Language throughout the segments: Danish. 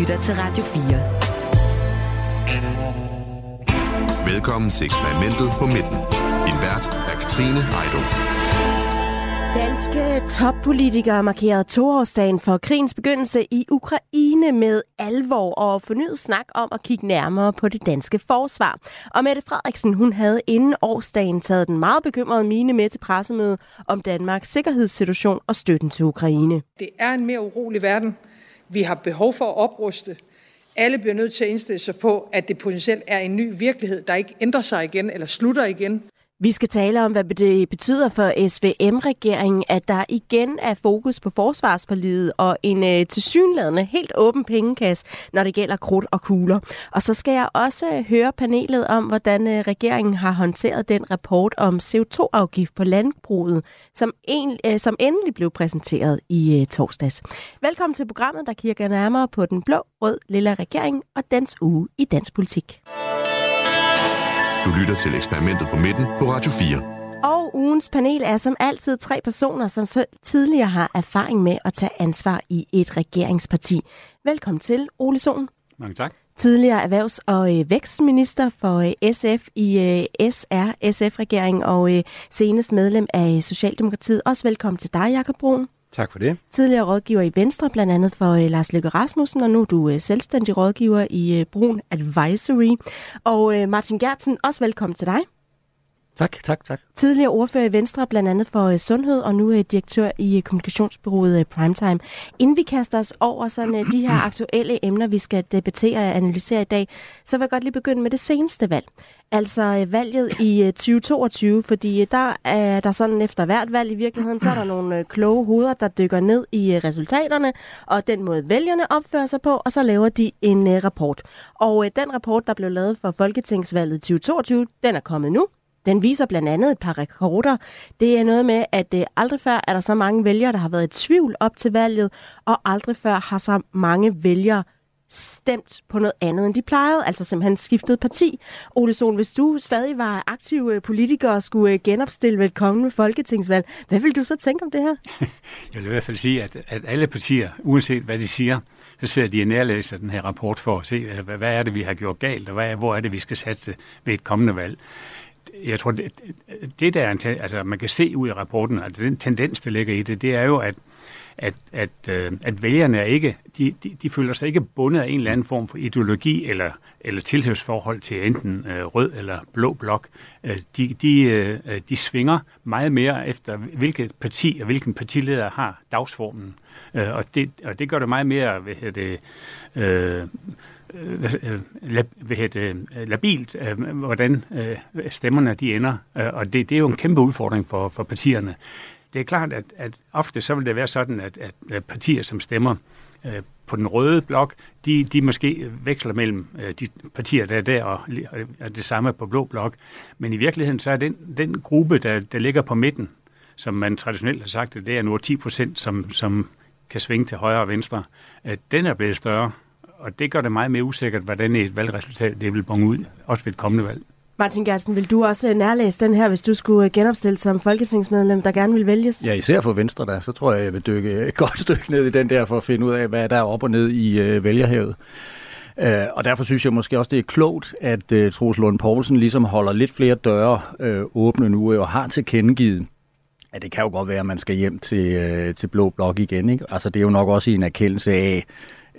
lytter til Radio 4. Velkommen til eksperimentet på midten. Din vært er Katrine Heidung. Danske toppolitikere markerede toårsdagen for krigens begyndelse i Ukraine med alvor og fornyet snak om at kigge nærmere på det danske forsvar. Og Mette Frederiksen, hun havde inden årsdagen taget den meget bekymrede mine med til pressemøde om Danmarks sikkerhedssituation og støtten til Ukraine. Det er en mere urolig verden. Vi har behov for at opruste. Alle bliver nødt til at indstille sig på, at det potentielt er en ny virkelighed, der ikke ændrer sig igen eller slutter igen. Vi skal tale om, hvad det betyder for SVM-regeringen, at der igen er fokus på forsvarsforlidet og en øh, tilsyneladende helt åben pengekasse, når det gælder krudt og kugler. Og så skal jeg også øh, høre panelet om, hvordan øh, regeringen har håndteret den rapport om CO2-afgift på landbruget, som, en, øh, som endelig blev præsenteret i øh, torsdags. Velkommen til programmet, der kigger nærmere på den blå, rød, lille regering og dens uge i dansk politik. Du lytter til eksperimentet på midten på Radio 4. Og ugens panel er som altid tre personer, som så tidligere har erfaring med at tage ansvar i et regeringsparti. Velkommen til, Ole Sohn. Mange tak. Tidligere erhvervs- og øh, vækstminister for øh, SF i øh, SR-SF-regeringen og øh, senest medlem af Socialdemokratiet. Også velkommen til dig, Jakob Brun. Tak for det. Tidligere rådgiver i Venstre, blandt andet for uh, Lars Løkke Rasmussen, og nu er du uh, selvstændig rådgiver i uh, Brun Advisory. Og uh, Martin Gertsen, også velkommen til dig. Tak, tak, tak. Tidligere ordfører i Venstre, blandt andet for uh, Sundhed, og nu uh, direktør i uh, kommunikationsbyrået uh, Primetime. Inden vi kaster os over sådan, uh, de her aktuelle emner, vi skal debattere og analysere i dag, så vil jeg godt lige begynde med det seneste valg. Altså øh, valget i øh, 2022, fordi øh, der er der sådan efter hvert valg i virkeligheden, så er der nogle kloge hoveder, der dykker ned i resultaterne, og den måde vælgerne opfører sig på, og så laver de en rapport. Og den rapport, der blev lavet for Folketingsvalget 2022, den er kommet nu. Den viser blandt andet et par rekorder. Det er noget med, at aldrig før er der så mange vælgere, der har været i tvivl op til valget, og aldrig før har så mange vælgere stemt på noget andet, end de plejede, altså simpelthen skiftet parti. Ole Sohn, hvis du stadig var aktiv øh, politiker og skulle øh, genopstille ved et kommende folketingsvalg, hvad vil du så tænke om det her? Jeg vil i hvert fald sige, at, at alle partier, uanset hvad de siger, så sidder de og nærlæser den her rapport for at se, øh, hvad, hvad er det, vi har gjort galt, og hvad, hvor er det, vi skal satse ved et kommende valg. Jeg tror, det, det der altså man kan se ud i rapporten, altså den tendens, der ligger i det, det er jo, at at, at, øh, at vælgerne er ikke, de, de, de føler sig ikke bundet af en eller anden form for ideologi eller, eller tilhørsforhold til enten øh, rød eller blå blok. Øh, de, de, øh, de svinger meget mere efter, hvilket parti og hvilken partileder har dagsformen. Øh, og, det, og det gør det meget mere hvad hedder det, øh, øh, øh hvad hedder det, øh, labilt, hvordan stemmerne de ender. Og det, det er jo en kæmpe udfordring for, for partierne det er klart, at, at ofte så vil det være sådan, at, at partier, som stemmer øh, på den røde blok, de, de måske veksler mellem øh, de partier, der er der, og, og det samme på blå blok. Men i virkeligheden, så er den, den gruppe, der, der ligger på midten, som man traditionelt har sagt, det er nu 10 procent, som, som kan svinge til højre og venstre, øh, den er blevet større. Og det gør det meget mere usikkert, hvordan et valgresultat det vil bonge ud, også ved et kommende valg. Martin Gersten, vil du også øh, nærlæse den her, hvis du skulle øh, genopstille som folketingsmedlem, der gerne vil vælges? Ja, især for Venstre der, så tror jeg, jeg vil dykke øh, et godt stykke ned i den der, for at finde ud af, hvad der er op og ned i øh, vælgerhavet. Øh, og derfor synes jeg måske også, det er klogt, at øh, Troels Lund Poulsen ligesom holder lidt flere døre øh, åbne nu, og har tilkendegivet, at det kan jo godt være, at man skal hjem til, øh, til Blå Blok igen. Ikke? Altså det er jo nok også en erkendelse af,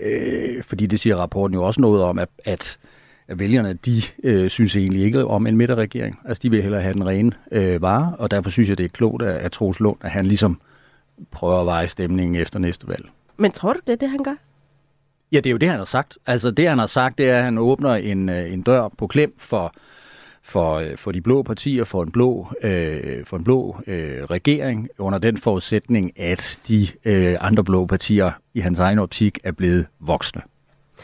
øh, fordi det siger rapporten jo også noget om, at, at at vælgerne, de øh, synes egentlig ikke om en midterregering. Altså, de vil hellere have den rene øh, vare, og derfor synes jeg, det er klogt af, af Troels Lund, at han ligesom prøver at veje stemningen efter næste valg. Men tror du, det er det, han gør? Ja, det er jo det, han har sagt. Altså, det, han har sagt, det er, at han åbner en, øh, en dør på klem for, for, øh, for de blå partier, for en blå, øh, for en blå øh, regering, under den forudsætning, at de øh, andre blå partier i hans egen optik er blevet voksne.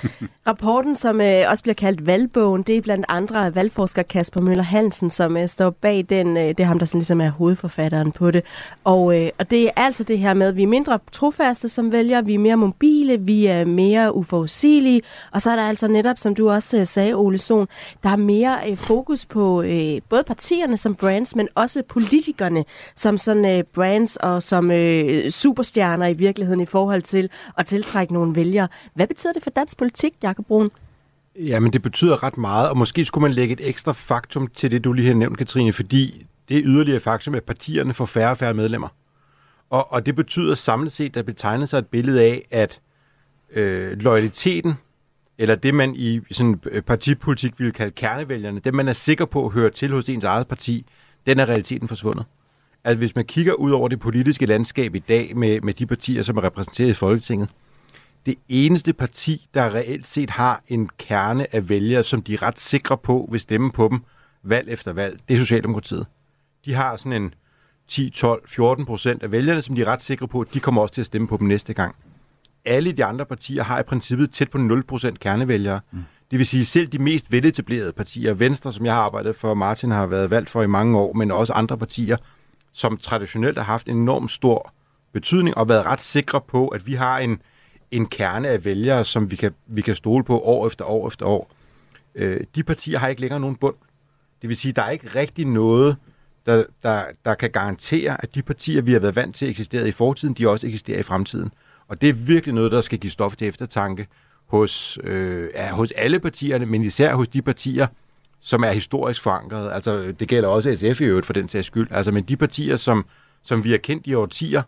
Rapporten, som øh, også bliver kaldt valgbogen, det er blandt andre valgforsker Kasper Møller Hansen, som øh, står bag den. Øh, det er ham, der sådan ligesom er hovedforfatteren på det. Og, øh, og det er altså det her med, at vi er mindre trofaste som vælger, vi er mere mobile, vi er mere uforudsigelige, og så er der altså netop, som du også øh, sagde, Ole Sohn, der er mere øh, fokus på øh, både partierne som brands, men også politikerne som sådan øh, brands og som øh, superstjerner i virkeligheden i forhold til at tiltrække nogle vælgere. Hvad betyder det for dansk politik? Politik, Jakob Brun? Ja, men det betyder ret meget, og måske skulle man lægge et ekstra faktum til det, du lige har nævnt, Katrine, fordi det er yderligere faktum, at partierne får færre og færre medlemmer. Og, og det betyder samlet set, at der betegner sig et billede af, at øh, loyaliteten, eller det man i sådan øh, partipolitik ville kalde kernevælgerne, det man er sikker på hører til hos ens eget parti, den er realiteten forsvundet. Altså hvis man kigger ud over det politiske landskab i dag med, med de partier, som er repræsenteret i Folketinget, det eneste parti, der reelt set har en kerne af vælgere, som de er ret sikre på vil stemme på dem valg efter valg, det er Socialdemokratiet. De har sådan en 10, 12, 14 procent af vælgerne, som de er ret sikre på, at de kommer også til at stemme på dem næste gang. Alle de andre partier har i princippet tæt på 0 procent kernevælgere. Mm. Det vil sige, selv de mest veletablerede partier, Venstre, som jeg har arbejdet for, Martin har været valgt for i mange år, men også andre partier, som traditionelt har haft en enorm stor betydning og været ret sikre på, at vi har en, en kerne af vælgere, som vi kan, vi kan stole på år efter år efter år. Øh, de partier har ikke længere nogen bund. Det vil sige, der er ikke rigtig noget, der, der, der kan garantere, at de partier, vi har været vant til at eksistere i fortiden, de også eksisterer i fremtiden. Og det er virkelig noget, der skal give stof til eftertanke hos, øh, ja, hos alle partierne, men især hos de partier, som er historisk forankret. Altså, det gælder også SF i øvrigt for den sags skyld. Altså, men de partier, som, som vi har kendt i årtier,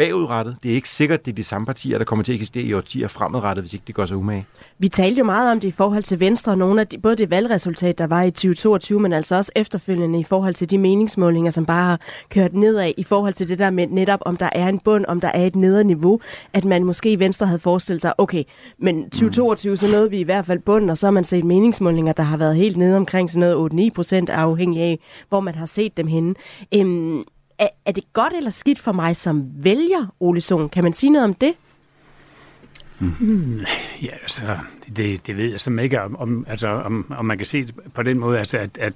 bagudrettet. Det er ikke sikkert, det er de samme partier, der kommer til at eksistere i årtier fremadrettet, hvis ikke det går så umage. Vi talte jo meget om det i forhold til Venstre, og nogle af de, både det valgresultat, der var i 2022, men altså også efterfølgende i forhold til de meningsmålinger, som bare har kørt nedad, i forhold til det der med netop, om der er en bund, om der er et nedre niveau, at man måske i Venstre havde forestillet sig, okay, men 2022, så nåede vi i hvert fald bunden, og så har man set meningsmålinger, der har været helt nede omkring sådan noget 8-9 procent, afhængig af, hvor man har set dem henne. Øhm, er, er det godt eller skidt for mig som vælger, Ole Sohn? Kan man sige noget om det? Mm, ja, altså, det, det ved jeg simpelthen ikke, om, om, altså, om, om man kan se det på den måde, altså, at, at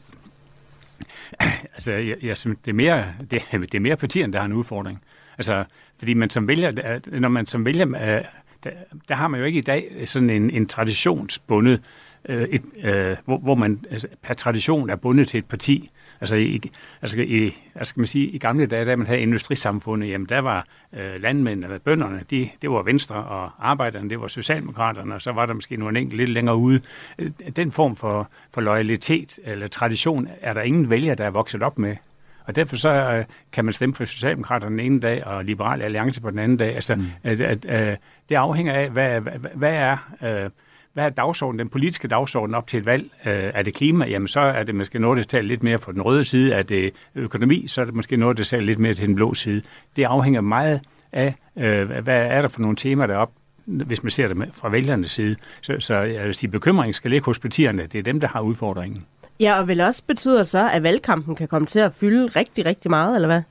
altså, jeg, jeg synes, det er, mere, det, det er mere partierne, der har en udfordring. Altså, fordi man som vælger, når man som vælger, øh, der, der har man jo ikke i dag sådan en, en traditionsbundet, øh, et, øh, hvor, hvor man altså, per tradition er bundet til et parti. Altså, i, altså i, altså skal man sige, i gamle dage, da man havde industrisamfundet, jamen der var øh, landmændene, bønderne, de, det var Venstre, og arbejderne, det var Socialdemokraterne, og så var der måske nogle enkelt lidt længere ude. Øh, den form for, for loyalitet eller tradition er der ingen vælger, der er vokset op med. Og derfor så øh, kan man stemme på Socialdemokraterne den ene dag, og Liberal Alliance på den anden dag. Altså, mm. at, øh, det afhænger af, hvad, hvad, hvad er... Øh, hvad er dagsordenen, den politiske dagsorden op til et valg? Øh, er det klima? Jamen så er det måske noget, der taler lidt mere på den røde side. Er det økonomi? Så er det måske noget, der taler lidt mere til den blå side. Det afhænger meget af, øh, hvad er der for nogle temaer deroppe, hvis man ser det fra vælgernes side. Så, så jeg vil sige, bekymringen skal ligge hos partierne. Det er dem, der har udfordringen. Ja, og vel også betyder så, at valgkampen kan komme til at fylde rigtig, rigtig meget, eller hvad?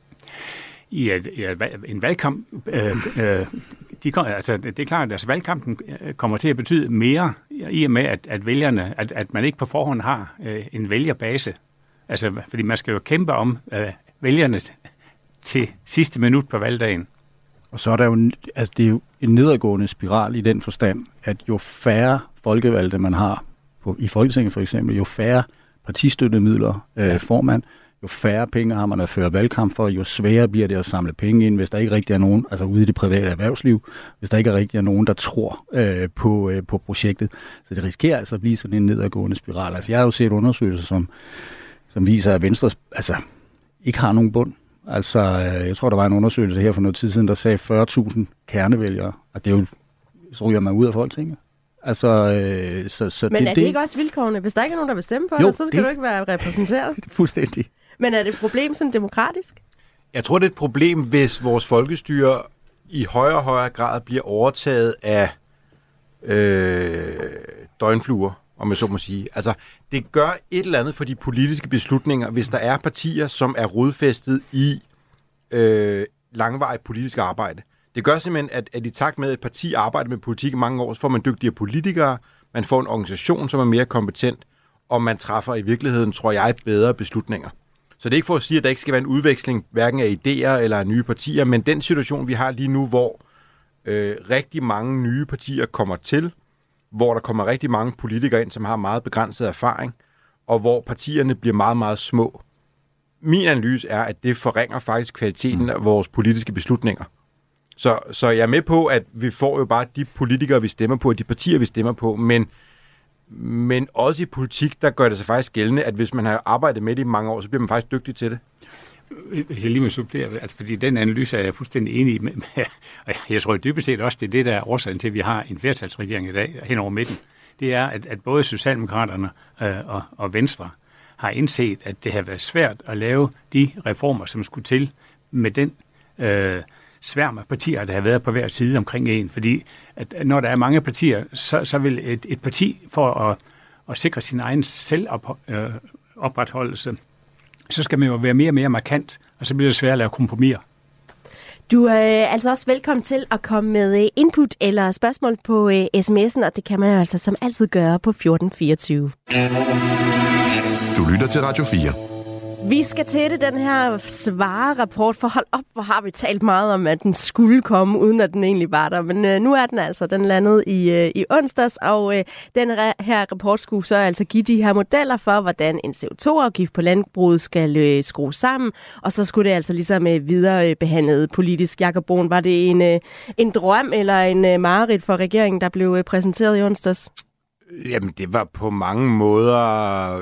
Ja, ja en valgkamp øh, øh, de kom, altså, det er klart, at altså, valgkampen øh, kommer til at betyde mere, i og med, at, at vælgerne, at, at man ikke på forhånd har øh, en vælgerbase. Altså, fordi man skal jo kæmpe om øh, vælgerne til sidste minut på valgdagen. Og så er der jo, altså, det er jo en nedadgående spiral i den forstand, at jo færre folkevalgte man har på, i Folketinget for eksempel, jo færre partistøttemidler øh, får man, jo færre penge har man at føre valgkamp for, jo sværere bliver det at samle penge ind, hvis der ikke rigtig er nogen, altså ude i det private erhvervsliv, hvis der ikke er rigtig er nogen, der tror øh, på, øh, på projektet. Så det risikerer altså at blive sådan en nedadgående spiral. Altså jeg har jo set undersøgelser, som, som viser, at Venstre altså, ikke har nogen bund. Altså, øh, jeg tror, der var en undersøgelse her for noget tid siden, der sagde 40.000 kernevælgere. Og det er jo, så ryger man ud af Folketinget. Altså, øh, så, så Men det, er det, det ikke også vilkårene? Hvis der ikke er nogen, der vil stemme på jo, dig, så skal det, du ikke være repræsenteret. fuldstændig. Men er det et problem sådan demokratisk? Jeg tror, det er et problem, hvis vores folkestyre i højere og højere grad bliver overtaget af øh, døgnfluer, om jeg så må sige. Altså, det gør et eller andet for de politiske beslutninger, hvis der er partier, som er rodfæstet i øh, langvarigt politisk arbejde. Det gør simpelthen, at, at i takt med, at et parti arbejder med politik i mange år, så får man dygtigere politikere, man får en organisation, som er mere kompetent, og man træffer i virkeligheden, tror jeg, bedre beslutninger. Så det er ikke for at sige, at der ikke skal være en udveksling, hverken af idéer eller af nye partier, men den situation, vi har lige nu, hvor øh, rigtig mange nye partier kommer til, hvor der kommer rigtig mange politikere ind, som har meget begrænset erfaring, og hvor partierne bliver meget, meget små. Min analyse er, at det forringer faktisk kvaliteten mm. af vores politiske beslutninger. Så, så jeg er med på, at vi får jo bare de politikere, vi stemmer på, og de partier, vi stemmer på, men, men også i politik, der gør det sig faktisk gældende, at hvis man har arbejdet med det i mange år, så bliver man faktisk dygtig til det. Hvis jeg lige må supplere, altså fordi den analyse er jeg fuldstændig enig med, med og jeg tror dybest set også, det er det, der er årsagen til, at vi har en flertalsregering i dag hen over midten. Det er, at, at både Socialdemokraterne øh, og, og Venstre har indset, at det har været svært at lave de reformer, som skulle til med den øh, sværm af partier, der har været på hver side omkring en. Fordi at når der er mange partier, så, så vil et, et parti for at, at sikre sin egen selvopretholdelse, øh, så skal man jo være mere og mere markant, og så bliver det svært at lave kompromiser. Du er altså også velkommen til at komme med øh, input eller spørgsmål på øh, sms'en, og det kan man altså som altid gøre på 1424. Du lytter til Radio 4. Vi skal til den her svare-rapport, for hold op, hvor har vi talt meget om, at den skulle komme, uden at den egentlig var der. Men øh, nu er den altså, den landede i, øh, i onsdags, og øh, den her rapport skulle så altså give de her modeller for, hvordan en CO2-afgift på landbruget skal øh, skrues sammen, og så skulle det altså ligesom øh, videre øh, behandlet politisk. Jakob Brun, var det en, øh, en drøm eller en øh, mareridt for regeringen, der blev øh, præsenteret i onsdags? Jamen, det var på mange måder,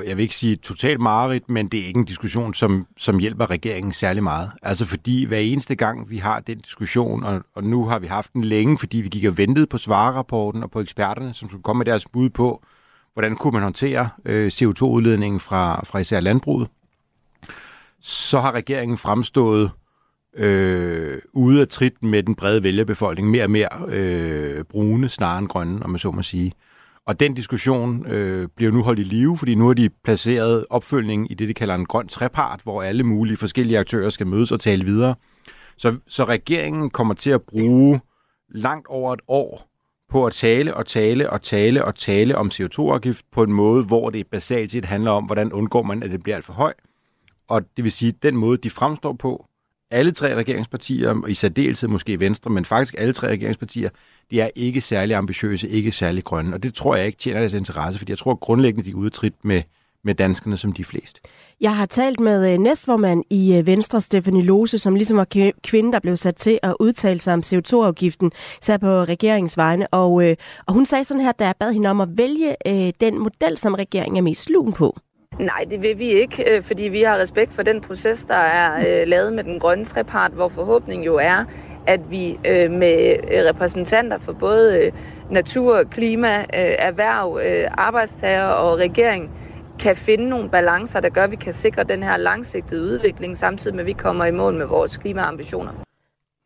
jeg vil ikke sige totalt mareridt, men det er ikke en diskussion, som, som hjælper regeringen særlig meget. Altså fordi hver eneste gang, vi har den diskussion, og, og nu har vi haft den længe, fordi vi gik og ventede på svarerapporten og på eksperterne, som skulle komme med deres bud på, hvordan kunne man håndtere øh, CO2-udledningen fra, fra især landbruget, så har regeringen fremstået øh, ude af trit med den brede vælgerbefolkning, mere og mere øh, brune snarere end grønne, om man så må sige. Og den diskussion øh, bliver nu holdt i live, fordi nu har de placeret opfølgningen i det, de kalder en grøn trepart, hvor alle mulige forskellige aktører skal mødes og tale videre. Så, så regeringen kommer til at bruge langt over et år på at tale og tale og tale og tale om CO2-afgift på en måde, hvor det basalt set handler om, hvordan undgår man, at det bliver alt for højt. Og det vil sige, at den måde, de fremstår på, alle tre regeringspartier, og i særdeleshed måske Venstre, men faktisk alle tre regeringspartier, de er ikke særlig ambitiøse, ikke særlig grønne. Og det tror jeg ikke tjener deres interesse, fordi jeg tror grundlæggende, de er udtrit med, med danskerne som de fleste. Jeg har talt med øh, næstformand i øh, Venstre, Stefanie Lose, som ligesom var kvinde, der blev sat til at udtale sig om CO2-afgiften, sat på regeringens vegne. Og, øh, og hun sagde sådan her, da jeg bad hende om at vælge øh, den model, som regeringen er mest lun på. Nej, det vil vi ikke, øh, fordi vi har respekt for den proces, der er øh, lavet med den grønne trepart, hvor forhåbningen jo er, at vi øh, med repræsentanter for både natur, klima, erhverv, arbejdstager og regering kan finde nogle balancer, der gør, at vi kan sikre den her langsigtede udvikling, samtidig med, at vi kommer i mål med vores klimaambitioner.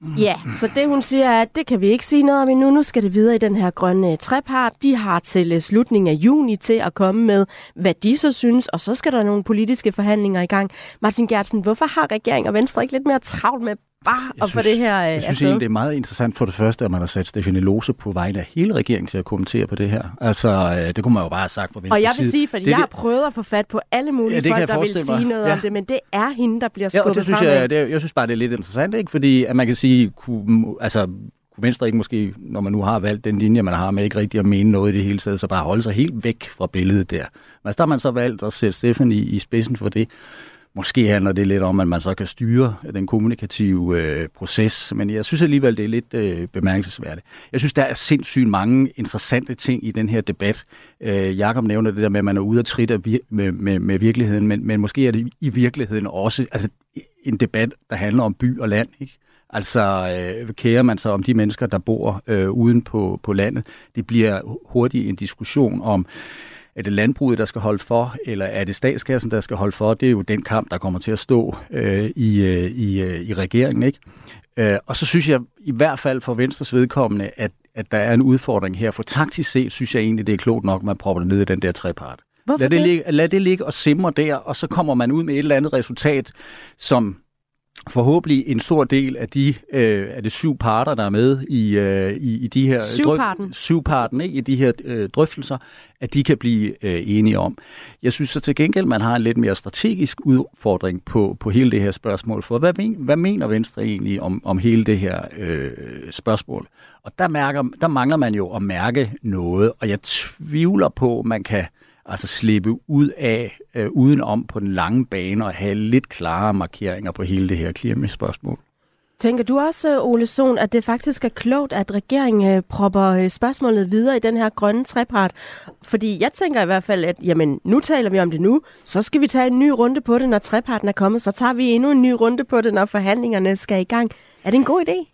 Mm. Ja, så det hun siger er, at det kan vi ikke sige noget om endnu. Nu skal det videre i den her grønne øh, trepart. De har til øh, slutningen af juni til at komme med, hvad de så synes, og så skal der nogle politiske forhandlinger i gang. Martin Gertsen, hvorfor har regeringen og Venstre ikke lidt mere travlt med bare at få det her øh, Jeg synes egentlig, det er meget interessant for det første, at man har sat Stefanie Lose på vegne af hele regeringen til at kommentere på det her. Altså, øh, det kunne man jo bare have sagt fra venstre Og jeg vil sige, fordi det, jeg har prøvet at få fat på alle mulige ja, folk, der vil sige noget ja. om det, men det er hende, der bliver skubbet ja, det synes jeg, det, jeg synes bare, det er lidt interessant, ikke? fordi at man kan sige, kunne, altså, kunne Venstre ikke måske, når man nu har valgt den linje, man har med ikke rigtig at mene noget i det hele taget, så bare holde sig helt væk fra billedet der. Men der har man så valgt at sætte Stefan i, i spidsen for det. Måske handler det lidt om, at man så kan styre den kommunikative øh, proces, men jeg synes alligevel, det er lidt øh, bemærkelsesværdigt. Jeg synes, der er sindssygt mange interessante ting i den her debat. Øh, Jakob nævner det der med, at man er ude at tritte med, med, med virkeligheden, men, men måske er det i virkeligheden også altså, en debat, der handler om by og land. Ikke? Altså, øh, kærer man sig om de mennesker, der bor øh, uden på, på landet? Det bliver hurtigt en diskussion om, er det landbruget, der skal holde for, eller er det statskassen, der skal holde for? Det er jo den kamp, der kommer til at stå øh, i, øh, i, øh, i regeringen. Ikke? Øh, og så synes jeg i hvert fald for Venstres vedkommende, at, at der er en udfordring her. For taktisk set synes jeg egentlig, det er klogt nok, at man propper ned i den der trepart. Hvorfor lad det? det? Ligge, lad det ligge og simre der, og så kommer man ud med et eller andet resultat, som forhåbentlig en stor del af de øh, af de syv parter, der er med i, øh, i, i de her syvparten, syvparten ikke? i de her øh, drøftelser, at de kan blive øh, enige om. Jeg synes så til gengæld, man har en lidt mere strategisk udfordring på, på hele det her spørgsmål. For hvad, men, hvad mener Venstre egentlig om, om hele det her øh, spørgsmål? Og der, mærker, der mangler man jo at mærke noget, og jeg tvivler på, man kan altså slippe ud af, øh, udenom på den lange bane og have lidt klarere markeringer på hele det her klimaspørgsmål. Tænker du også, Ole Sohn, at det faktisk er klogt, at regeringen øh, propper øh, spørgsmålet videre i den her grønne trepart? Fordi jeg tænker i hvert fald, at jamen, nu taler vi om det nu, så skal vi tage en ny runde på det, når treparten er kommet, så tager vi endnu en ny runde på det, når forhandlingerne skal i gang. Er det en god idé?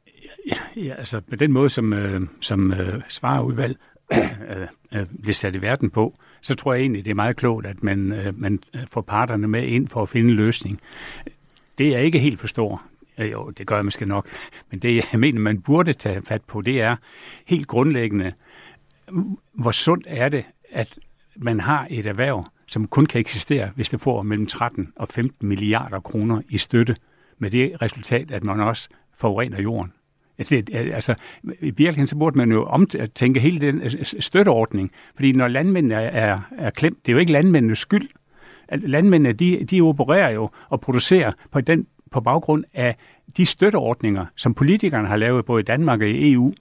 Ja, ja altså på den måde, som, øh, som øh, svareudvalg øh, øh, bliver sat i verden på, så tror jeg egentlig, det er meget klogt, at man, øh, man øh, får parterne med ind for at finde en løsning. Det jeg ikke helt forstår, jo, det gør jeg måske nok. Men det, jeg mener, man burde tage fat på, det er helt grundlæggende, hvor sundt er det, at man har et erhverv, som kun kan eksistere, hvis det får mellem 13 og 15 milliarder kroner i støtte, med det resultat, at man også forurener jorden. Det, altså, I virkeligheden så burde man jo omtænke hele den øh, øh, støtteordning, fordi når landmændene er, er klemt, det er jo ikke landmændenes skyld. Landmændene, de, de opererer jo og producerer på den på baggrund af de støtteordninger, som politikerne har lavet både i Danmark og i EU.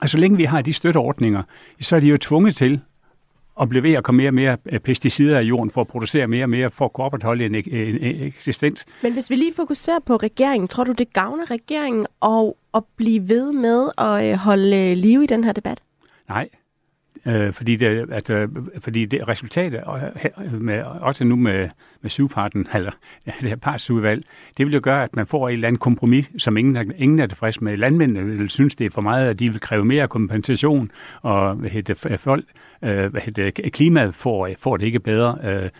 Og så længe vi har de støtteordninger, så er de jo tvunget til at blive ved at komme mere og mere øh, pesticider i jorden for at producere mere og mere for at kunne opretholde en, en, en eksistens. Men hvis vi lige fokuserer på regeringen, tror du, det gavner regeringen at, at blive ved med at øh, holde øh, liv i den her debat? Nej, Øh, fordi det, at, øh, fordi det resultatet, med, også nu med, med syvparten, eller ja, det her partsudvalg, det vil jo gøre, at man får et eller andet kompromis, som ingen, ingen er tilfreds med. Landmændene vil synes, det er for meget, at de vil kræve mere kompensation, og hvad hedder, folk, øh, hvad hedder, klimaet får, får det ikke bedre. Øh,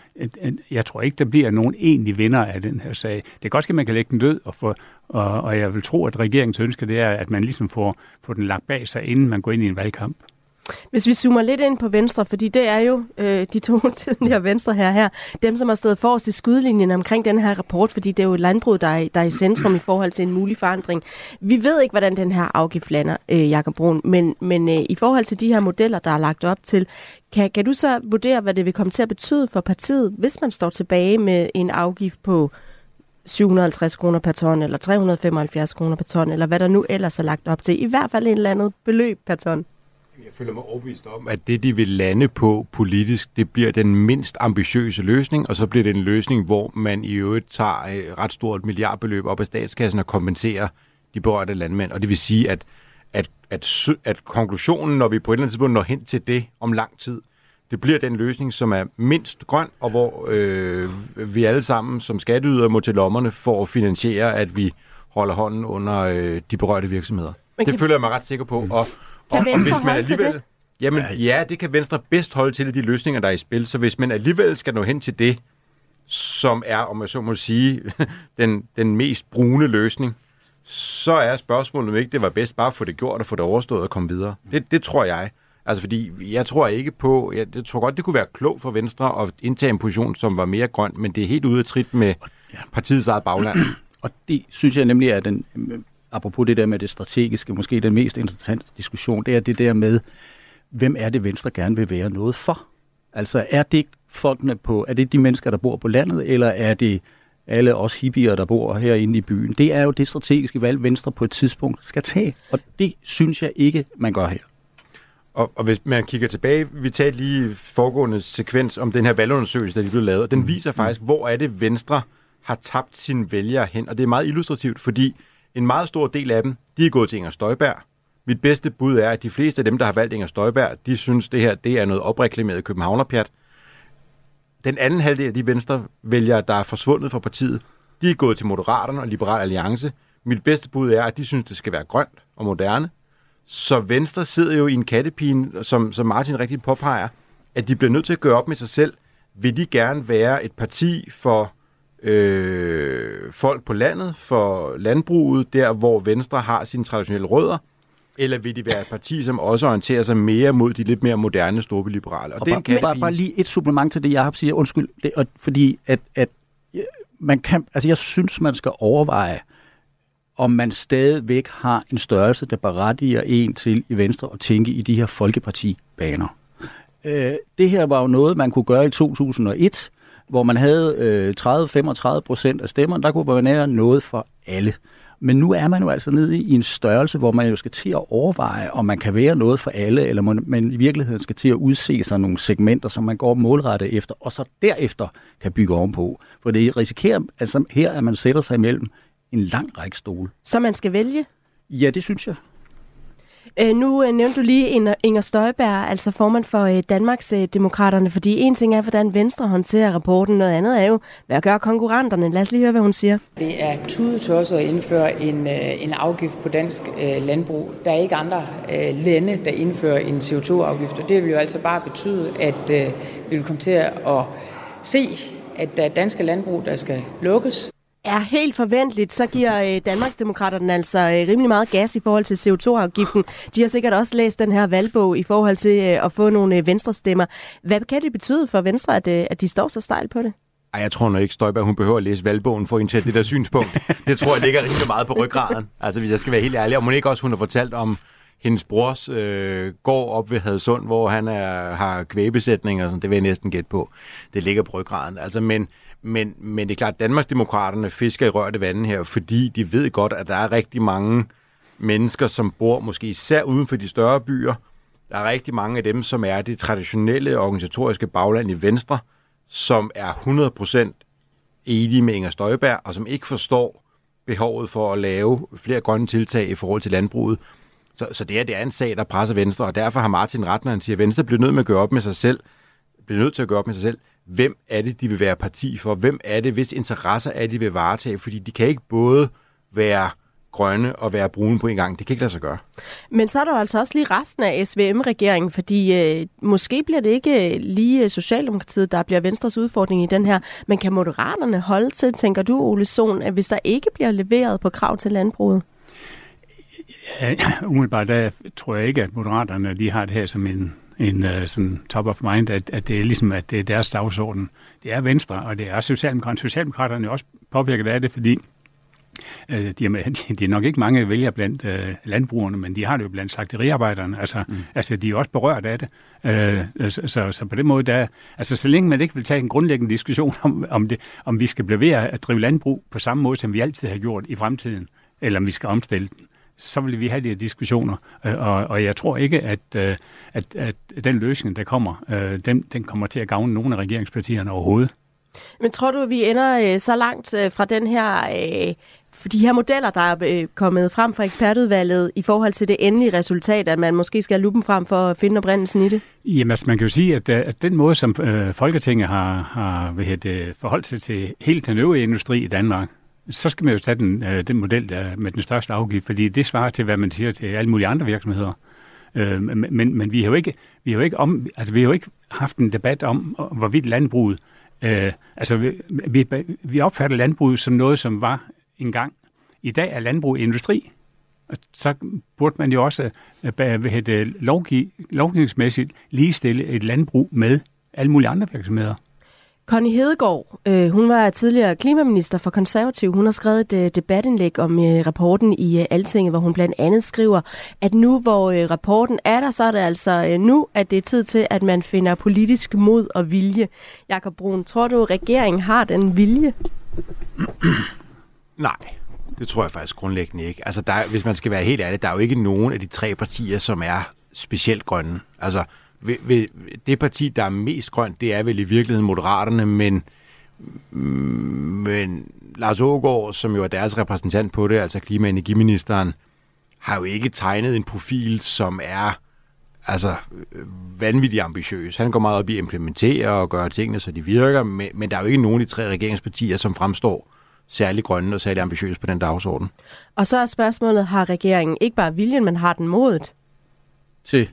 jeg tror ikke, der bliver nogen egentlig vinder af den her sag. Det er godt, at man kan lægge den død, og, få, og, og jeg vil tro, at regeringens ønske det er, at man ligesom får, får den lagt bag sig, inden man går ind i en valgkamp. Hvis vi zoomer lidt ind på Venstre, fordi det er jo øh, de to tidligere Venstre her, her, dem som har stået forrest i skudlinjen omkring den her rapport, fordi det er jo landbrug, der er, der er i centrum i forhold til en mulig forandring. Vi ved ikke, hvordan den her afgift lander, øh, Jakob Brun, men, men øh, i forhold til de her modeller, der er lagt op til, kan, kan du så vurdere, hvad det vil komme til at betyde for partiet, hvis man står tilbage med en afgift på 750 kroner per ton, eller 375 kroner per ton, eller hvad der nu ellers er lagt op til. I hvert fald et eller andet beløb per ton. Føler mig overbevist om, at det, de vil lande på politisk, det bliver den mindst ambitiøse løsning, og så bliver det en løsning, hvor man i øvrigt tager et ret stort milliardbeløb op af statskassen og kompenserer de berørte landmænd. Og det vil sige, at, at, at, at konklusionen, når vi på et eller andet tidspunkt når hen til det om lang tid, det bliver den løsning, som er mindst grøn, og hvor øh, vi alle sammen som skatteyder må til lommerne for at finansiere, at vi holder hånden under øh, de berørte virksomheder. Men det føler jeg mig ret sikker på. Og, kan og, og hvis man alligevel, det? Jamen ja, det kan Venstre bedst holde til de løsninger, der er i spil. Så hvis man alligevel skal nå hen til det, som er, om jeg så må sige, den, den mest brune løsning, så er spørgsmålet, om ikke det var bedst bare at få det gjort og få det overstået og komme videre. Det, det tror jeg. Altså fordi jeg tror ikke på, jeg, jeg tror godt, det kunne være klogt for Venstre at indtage en position, som var mere grøn, men det er helt ude af trit med partiets eget bagland. Og det synes jeg nemlig er den apropos det der med det strategiske, måske den mest interessante diskussion, det er det der med, hvem er det Venstre gerne vil være noget for? Altså er det folkene på, er det de mennesker, der bor på landet, eller er det alle os hippier, der bor herinde i byen? Det er jo det strategiske valg, Venstre på et tidspunkt skal tage, og det synes jeg ikke, man gør her. Og, og hvis man kigger tilbage, vi talte lige foregående sekvens om den her valgundersøgelse, der lige blev lavet, og den mm. viser faktisk, hvor er det Venstre har tabt sine vælgere hen, og det er meget illustrativt, fordi en meget stor del af dem, de er gået til Inger Støjberg. Mit bedste bud er, at de fleste af dem, der har valgt Inger Støjberg, de synes, det her det er noget opreklameret københavnerpjat. Den anden halvdel af de venstre vælgere, der er forsvundet fra partiet, de er gået til Moderaterne og Liberal Alliance. Mit bedste bud er, at de synes, det skal være grønt og moderne. Så Venstre sidder jo i en kattepine, som, som Martin rigtig påpeger, at de bliver nødt til at gøre op med sig selv. Vil de gerne være et parti for øh, folk på landet, for landbruget, der hvor Venstre har sine traditionelle rødder, eller vil de være et parti, som også orienterer sig mere mod de lidt mere moderne storbyliberale? Og, og den bare, bare, bare lige et supplement til det, jeg har siger. Undskyld, det, og, fordi at, at man kan, altså jeg synes, man skal overveje, om man stadigvæk har en størrelse, der berettiger en til i Venstre at tænke i de her folkepartibaner. Øh, det her var jo noget, man kunne gøre i 2001, hvor man havde øh, 30-35 procent af stemmerne, der kunne man være noget for alle. Men nu er man jo altså nede i en størrelse, hvor man jo skal til at overveje, om man kan være noget for alle, eller man i virkeligheden skal til at udse sig nogle segmenter, som man går målrettet efter, og så derefter kan bygge ovenpå. For det risikerer, altså her, at man sætter sig imellem en lang række stole. Så man skal vælge? Ja, det synes jeg. Øh, nu øh, nævnte du lige Inger, Støjberg, altså formand for øh, Danmarks øh, Demokraterne, fordi en ting er, hvordan Venstre håndterer rapporten, noget andet er jo, hvad gør konkurrenterne? Lad os lige høre, hvad hun siger. Det er tudetosset at indføre en, øh, en afgift på dansk øh, landbrug. Der er ikke andre øh, lande, der indfører en CO2-afgift, og det vil jo altså bare betyde, at øh, vi vil komme til at se, at der er danske landbrug, der skal lukkes er helt forventeligt, så giver øh, Danmarksdemokraterne altså øh, rimelig meget gas i forhold til CO2-afgiften. De har sikkert også læst den her valgbog i forhold til øh, at få nogle venstre stemmer. Hvad kan det betyde for Venstre, at, at de står så stejlt på det? Ej, jeg tror nok ikke, Støjberg hun behøver at læse valgbogen for at indtage det der synspunkt. Det tror jeg ligger rimelig meget på ryggraden. Altså, hvis jeg skal være helt ærlig. Og må ikke også, hun har fortalt om hendes brors øh, går op ved Hadsund, hvor han er, har kvæbesætning og sådan. Det vil jeg næsten gætte på. Det ligger på ryggraden. Altså, men men, men det er klart, at Danmarksdemokraterne fisker i rørte vande her, fordi de ved godt, at der er rigtig mange mennesker, som bor måske især uden for de større byer. Der er rigtig mange af dem, som er det traditionelle organisatoriske bagland i Venstre, som er 100% enige med Inger Støjberg, og som ikke forstår behovet for at lave flere grønne tiltag i forhold til landbruget. Så, så det, er, det er en sag, der presser Venstre, og derfor har Martin ret, når han siger, at Venstre bliver nødt med at gøre op med sig selv, bliver nødt til at gøre op med sig selv hvem er det, de vil være parti for? Hvem er det, hvis interesser er, de vil varetage? Fordi de kan ikke både være grønne og være brune på en gang. Det kan ikke lade sig gøre. Men så er der altså også lige resten af SVM-regeringen, fordi øh, måske bliver det ikke øh, lige øh, Socialdemokratiet, der bliver Venstres udfordring i den her, men kan Moderaterne holde til, tænker du, Ole Sohn, at hvis der ikke bliver leveret på krav til landbruget? Ja, umiddelbart der tror jeg ikke, at Moderaterne de har det her som en en uh, sådan top of mind, at, at det er ligesom, at det er deres dagsorden. Det er Venstre, og det er Socialdemokraterne. Socialdemokraterne er også påvirket af det, fordi uh, de, er, de er nok ikke mange vælger blandt uh, landbrugerne, men de har det jo blandt slagteriarbejderne. Altså, mm. altså de er også berørt af det. Så, så, så på den måde, der, altså så længe man ikke vil tage en grundlæggende diskussion om, om, det, om vi skal blive at drive landbrug på samme måde, som vi altid har gjort i fremtiden, eller om vi skal omstille den, så vil vi have de her diskussioner. Og, og jeg tror ikke, at, at, at den løsning, der kommer, øh, den, den kommer til at gavne nogle af regeringspartierne overhovedet. Men tror du, at vi ender øh, så langt øh, fra den her, øh, de her modeller, der er øh, kommet frem fra ekspertudvalget i forhold til det endelige resultat, at man måske skal lupen frem for at finde oprindelsen i det? Jamen, altså, man kan jo sige, at, øh, at den måde, som øh, Folketinget har, har hvad det, forholdt sig til hele den øvrige industri i Danmark, så skal man jo tage den, øh, den model der med den største afgift, fordi det svarer til, hvad man siger til alle mulige andre virksomheder. Øh, men, men vi har jo ikke, vi har jo ikke, om, altså, vi har jo ikke haft en debat om, øh, hvorvidt landbruget, øh, altså vi, vi, vi opfatter landbruget som noget, som var engang. I dag er landbrug industri. Og så burde man jo også øh, hvad lovgiv, lovgivningsmæssigt ligestille et landbrug med alle mulige andre virksomheder. Connie Hedegaard, øh, hun var tidligere klimaminister for konservativ. Hun har skrevet et øh, debatindlæg om øh, rapporten i øh, Altinget, hvor hun blandt andet skriver, at nu hvor øh, rapporten er der, så er det altså øh, nu, at det er tid til, at man finder politisk mod og vilje. Jakob Brun, tror du, at regeringen har den vilje? Nej, det tror jeg faktisk grundlæggende ikke. Altså, der, hvis man skal være helt ærlig, der er jo ikke nogen af de tre partier, som er specielt grønne. Altså, det parti, der er mest grønt, det er vel i virkeligheden Moderaterne, men, men Lars Ågaard, som jo er deres repræsentant på det, altså klima- og energiministeren, har jo ikke tegnet en profil, som er altså vanvittigt ambitiøs. Han går meget op i at implementere og gøre tingene, så de virker, men, men der er jo ikke nogen af de tre regeringspartier, som fremstår særlig grønne og særlig ambitiøse på den dagsorden. Og så er spørgsmålet, har regeringen ikke bare viljen, men har den modet? Til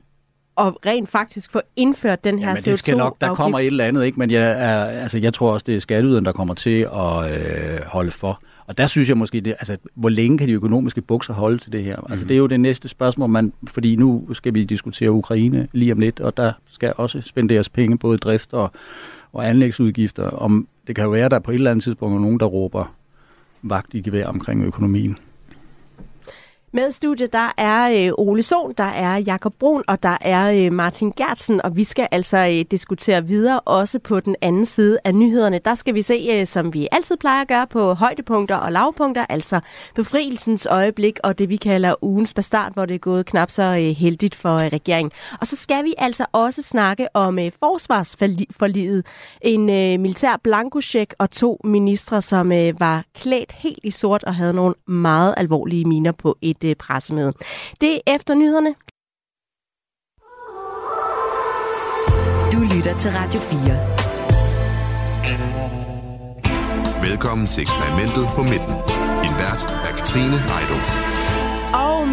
og rent faktisk få indført den her ja, CO2 det skal nok, Der kommer et eller andet, ikke? men jeg, er, altså, jeg tror også, det er skatteyderen, der kommer til at øh, holde for. Og der synes jeg måske, det, altså, hvor længe kan de økonomiske bukser holde til det her? Altså, mm. det er jo det næste spørgsmål, man, fordi nu skal vi diskutere Ukraine lige om lidt, og der skal også spenderes penge, både drift og, og anlægsudgifter. Om, det kan jo være, at der på et eller andet tidspunkt er nogen, der råber vagt i gevær omkring økonomien. Med studiet, der er øh, Ole Sohn, der er Jakob Brun, og der er øh, Martin Gertsen, og vi skal altså øh, diskutere videre, også på den anden side af nyhederne. Der skal vi se, øh, som vi altid plejer at gøre, på højdepunkter og lavpunkter, altså befrielsens øjeblik og det, vi kalder ugens bastard, hvor det er gået knap så øh, heldigt for øh, regeringen. Og så skal vi altså også snakke om øh, forsvarsforliget, en øh, militær blankocheck og to ministre, som øh, var klædt helt i sort og havde nogle meget alvorlige miner på et et øh, pressemøde. Det er efter nyhederne. Du lytter til Radio 4. Velkommen til eksperimentet på midten. En vært er Katrine Heidung.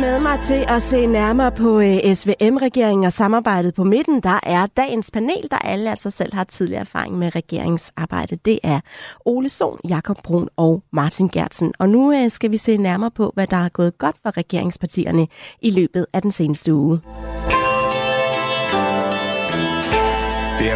Med mig til at se nærmere på øh, SVM-regeringen og samarbejdet på midten, der er dagens panel, der alle altså selv har tidligere erfaring med regeringsarbejde. Det er Ole Sohn, Jakob Brun og Martin Gertsen. Og nu øh, skal vi se nærmere på, hvad der er gået godt for regeringspartierne i løbet af den seneste uge.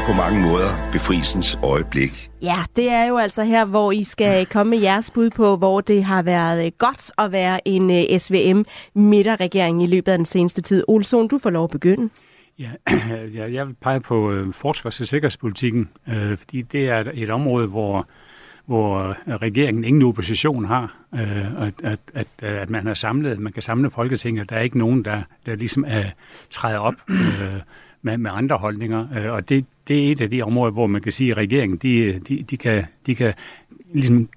På mange måder befrielsens øjeblik. Ja, det er jo altså her, hvor I skal komme med jeres bud på, hvor det har været øh, godt at være en øh, SVM-midterregering i løbet af den seneste tid. Olsson, du får lov at begynde. Ja, jeg vil pege på øh, forsvars- og sikkerhedspolitikken, fordi det er et område, hvor hvor regeringen ingen opposition har, at, at, at, at man har samlet, man kan samle Folketinget. Der er ikke nogen, der, der ligesom er træder op med, med andre holdninger. Øh, og det, det er et af de områder, hvor man kan sige, at regeringen de, de, de kan, de kan ligesom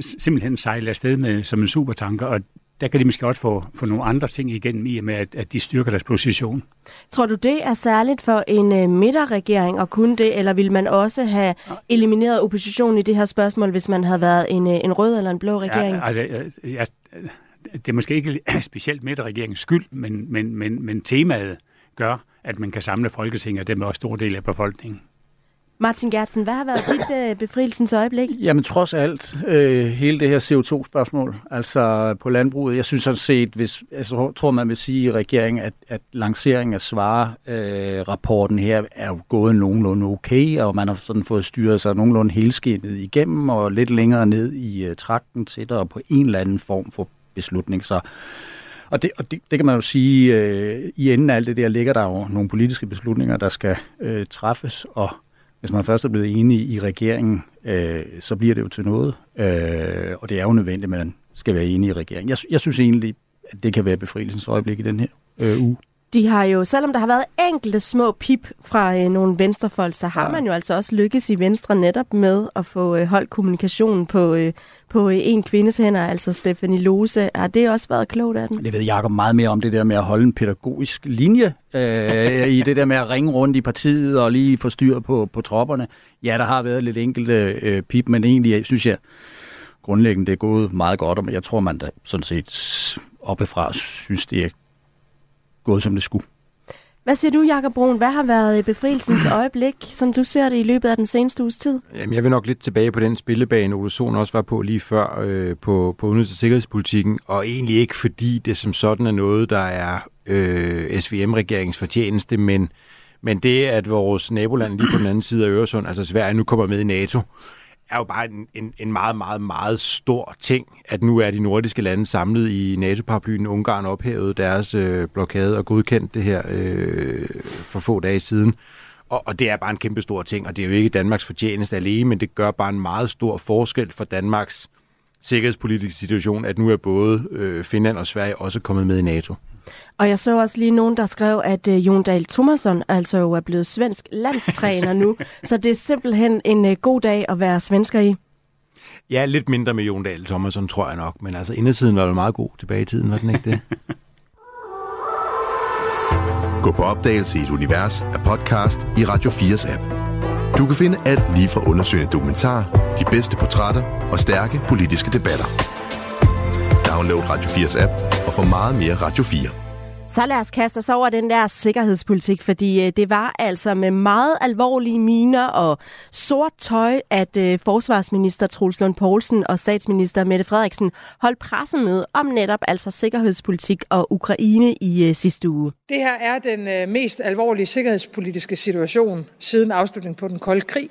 simpelthen sejle afsted med som en supertanker, og der kan de måske også få, få nogle andre ting igennem i og med, at, at de styrker deres position. Tror du, det er særligt for en uh, midterregering at kunne det, eller vil man også have elimineret oppositionen i det her spørgsmål, hvis man havde været en, uh, en rød eller en blå regering? Ja, altså, ja, det er måske ikke specielt midterregeringens skyld, men, men, men, men temaet gør, at man kan samle Folketinget, og det er også stor del af befolkningen. Martin Gertsen, hvad har været dit øh, befrielsens øjeblik? Jamen trods alt, øh, hele det her CO2-spørgsmål, altså på landbruget, jeg synes sådan set, hvis, altså, tror man vil sige i regeringen, at, at lanceringen af svare-rapporten øh, her er jo gået nogenlunde okay, og man har sådan fået styret sig nogenlunde helskindet igennem, og lidt længere ned i øh, trakten sætter på en eller anden form for beslutning. Så og det, og det, det kan man jo sige, øh, i enden af alt det der ligger der jo nogle politiske beslutninger, der skal øh, træffes, og hvis man først er blevet enig i regeringen, øh, så bliver det jo til noget, øh, og det er jo nødvendigt, at man skal være enig i regeringen. Jeg, jeg synes egentlig, at det kan være befrielsens øjeblik i den her øh, uge. De har jo, selvom der har været enkelte små pip fra øh, nogle venstrefolk, så har ja. man jo altså også lykkes i Venstre netop med at få øh, holdt kommunikationen på, øh, på øh, en kvindes hænder, altså Stefanie Lose. Har det også været klogt af den? Det ved Jacob meget mere om det der med at holde en pædagogisk linje øh, i det der med at ringe rundt i partiet og lige få styr på, på tropperne. Ja, der har været lidt enkelte øh, pip, men egentlig synes jeg grundlæggende det er gået meget godt, og jeg tror man da sådan set oppefra synes det er gået som det skulle. Hvad siger du, Jakob Brun? Hvad har været befrielsens øjeblik, som du ser det i løbet af den seneste uges tid? Jamen, jeg vil nok lidt tilbage på den spillebane, Ole Sohn også var på lige før øh, på, på udenrigs- og sikkerhedspolitikken, og egentlig ikke fordi det som sådan er noget, der er øh, SVM-regeringens fortjeneste, men, men det, at vores naboland lige på den anden side af Øresund, altså Sverige, nu kommer med i NATO, er jo bare en, en, en meget, meget, meget stor ting, at nu er de nordiske lande samlet i NATO-paraplyen. Ungarn ophævede deres øh, blokade og godkendt det her øh, for få dage siden. Og, og det er bare en kæmpe stor ting, og det er jo ikke Danmarks fortjeneste alene, men det gør bare en meget stor forskel for Danmarks sikkerhedspolitiske situation, at nu er både øh, Finland og Sverige også kommet med i NATO. Og jeg så også lige nogen, der skrev, at uh, Jon Dahl Thomasson altså jo er blevet svensk landstræner nu. så det er simpelthen en uh, god dag at være svensker i. Ja, lidt mindre med Jon Dahl Thomasson, tror jeg nok. Men altså, indersiden var det meget god tilbage i tiden, var den ikke det? Gå på opdagelse i et univers af podcast i Radio 4's app. Du kan finde alt lige fra undersøgende dokumentar, de bedste portrætter og stærke politiske debatter. Download Radio 4's app og få meget mere Radio 4. Så lad os kaste os over den der sikkerhedspolitik, fordi øh, det var altså med meget alvorlige miner og sort tøj, at øh, forsvarsminister Troels Lund Poulsen og statsminister Mette Frederiksen holdt pressemøde om netop altså sikkerhedspolitik og Ukraine i øh, sidste uge. Det her er den øh, mest alvorlige sikkerhedspolitiske situation siden afslutningen på den kolde krig.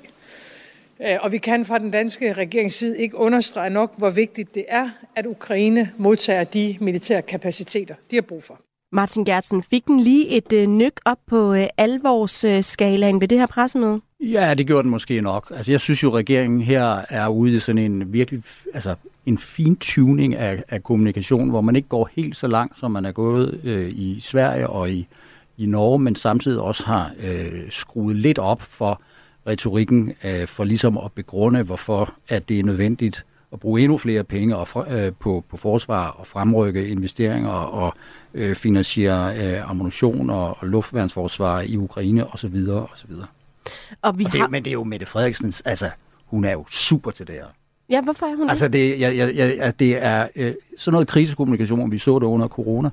Øh, og vi kan fra den danske regerings side ikke understrege nok, hvor vigtigt det er, at Ukraine modtager de militære kapaciteter, de har brug for. Martin Gertsen, fik den lige et øh, nyk op på øh, alvorsskalaen ved det her pressemøde? Ja, det gjorde den måske nok. Altså, jeg synes jo, at regeringen her er ude i sådan en virkelig, altså en fin tuning af, af kommunikation, hvor man ikke går helt så langt, som man er gået øh, i Sverige og i, i Norge, men samtidig også har øh, skruet lidt op for retorikken, øh, for ligesom at begrunde, hvorfor at det er nødvendigt at bruge endnu flere penge og, øh, på, på forsvar og fremrykke investeringer og øh, finansiere øh, ammunition og, og luftværnsforsvar i Ukraine osv. osv. Og vi og det, har... Men det er jo Mette Frederiksens, altså hun er jo super til det her. Ja, hvorfor er hun altså, det? Jeg, jeg, jeg, det er øh, sådan noget krisekommunikation, vi så det under corona.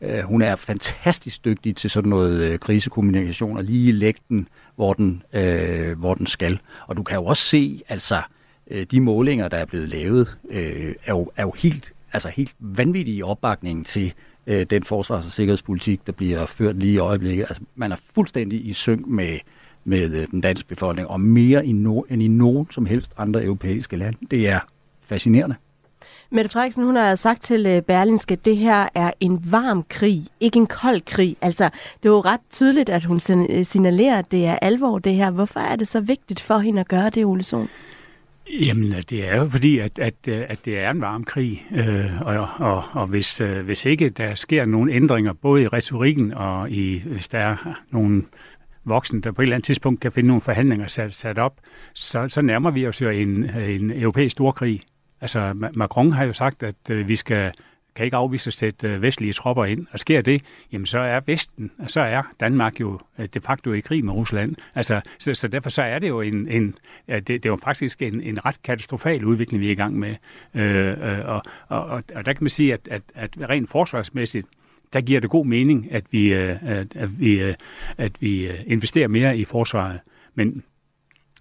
Øh, hun er fantastisk dygtig til sådan noget øh, krisekommunikation, og lige lægge den, hvor den, øh, hvor den skal. Og du kan jo også se, altså, øh, de målinger, der er blevet lavet, øh, er, jo, er jo helt, altså helt vanvittige opbakning til øh, den forsvars- og sikkerhedspolitik, der bliver ført lige i øjeblikket. Altså, man er fuldstændig i synk med, med øh, den danske befolkning, og mere i no, end i nogen som helst andre europæiske lande. Det er fascinerende. Mette Frederiksen, hun har sagt til øh, Berlinske, at det her er en varm krig, ikke en kold krig. Altså, det er jo ret tydeligt, at hun øh, signalerer, at det er alvor, det her. Hvorfor er det så vigtigt for hende at gøre det, Ole Sohn? Jamen, det er jo fordi, at, at, øh, at det er en varm krig, øh, og, og, og hvis, øh, hvis ikke der sker nogle ændringer, både i retorikken og i, hvis der er nogle voksne, der på et eller andet tidspunkt kan finde nogle forhandlinger sat, sat op, så, så nærmer vi os jo en, en europæisk storkrig. Altså, Macron har jo sagt, at øh, vi skal kan ikke afvise at sætte øh, vestlige tropper ind. Og sker det, jamen så er Vesten, og så er Danmark jo øh, de facto i krig med Rusland. Altså, så, så derfor så er det jo en, en det, det er jo faktisk en, en ret katastrofal udvikling, vi er i gang med. Øh, øh, og, og, og, og der kan man sige, at, at, at rent forsvarsmæssigt, der giver det god mening, at vi, at, at vi, at vi investerer mere i forsvaret. Men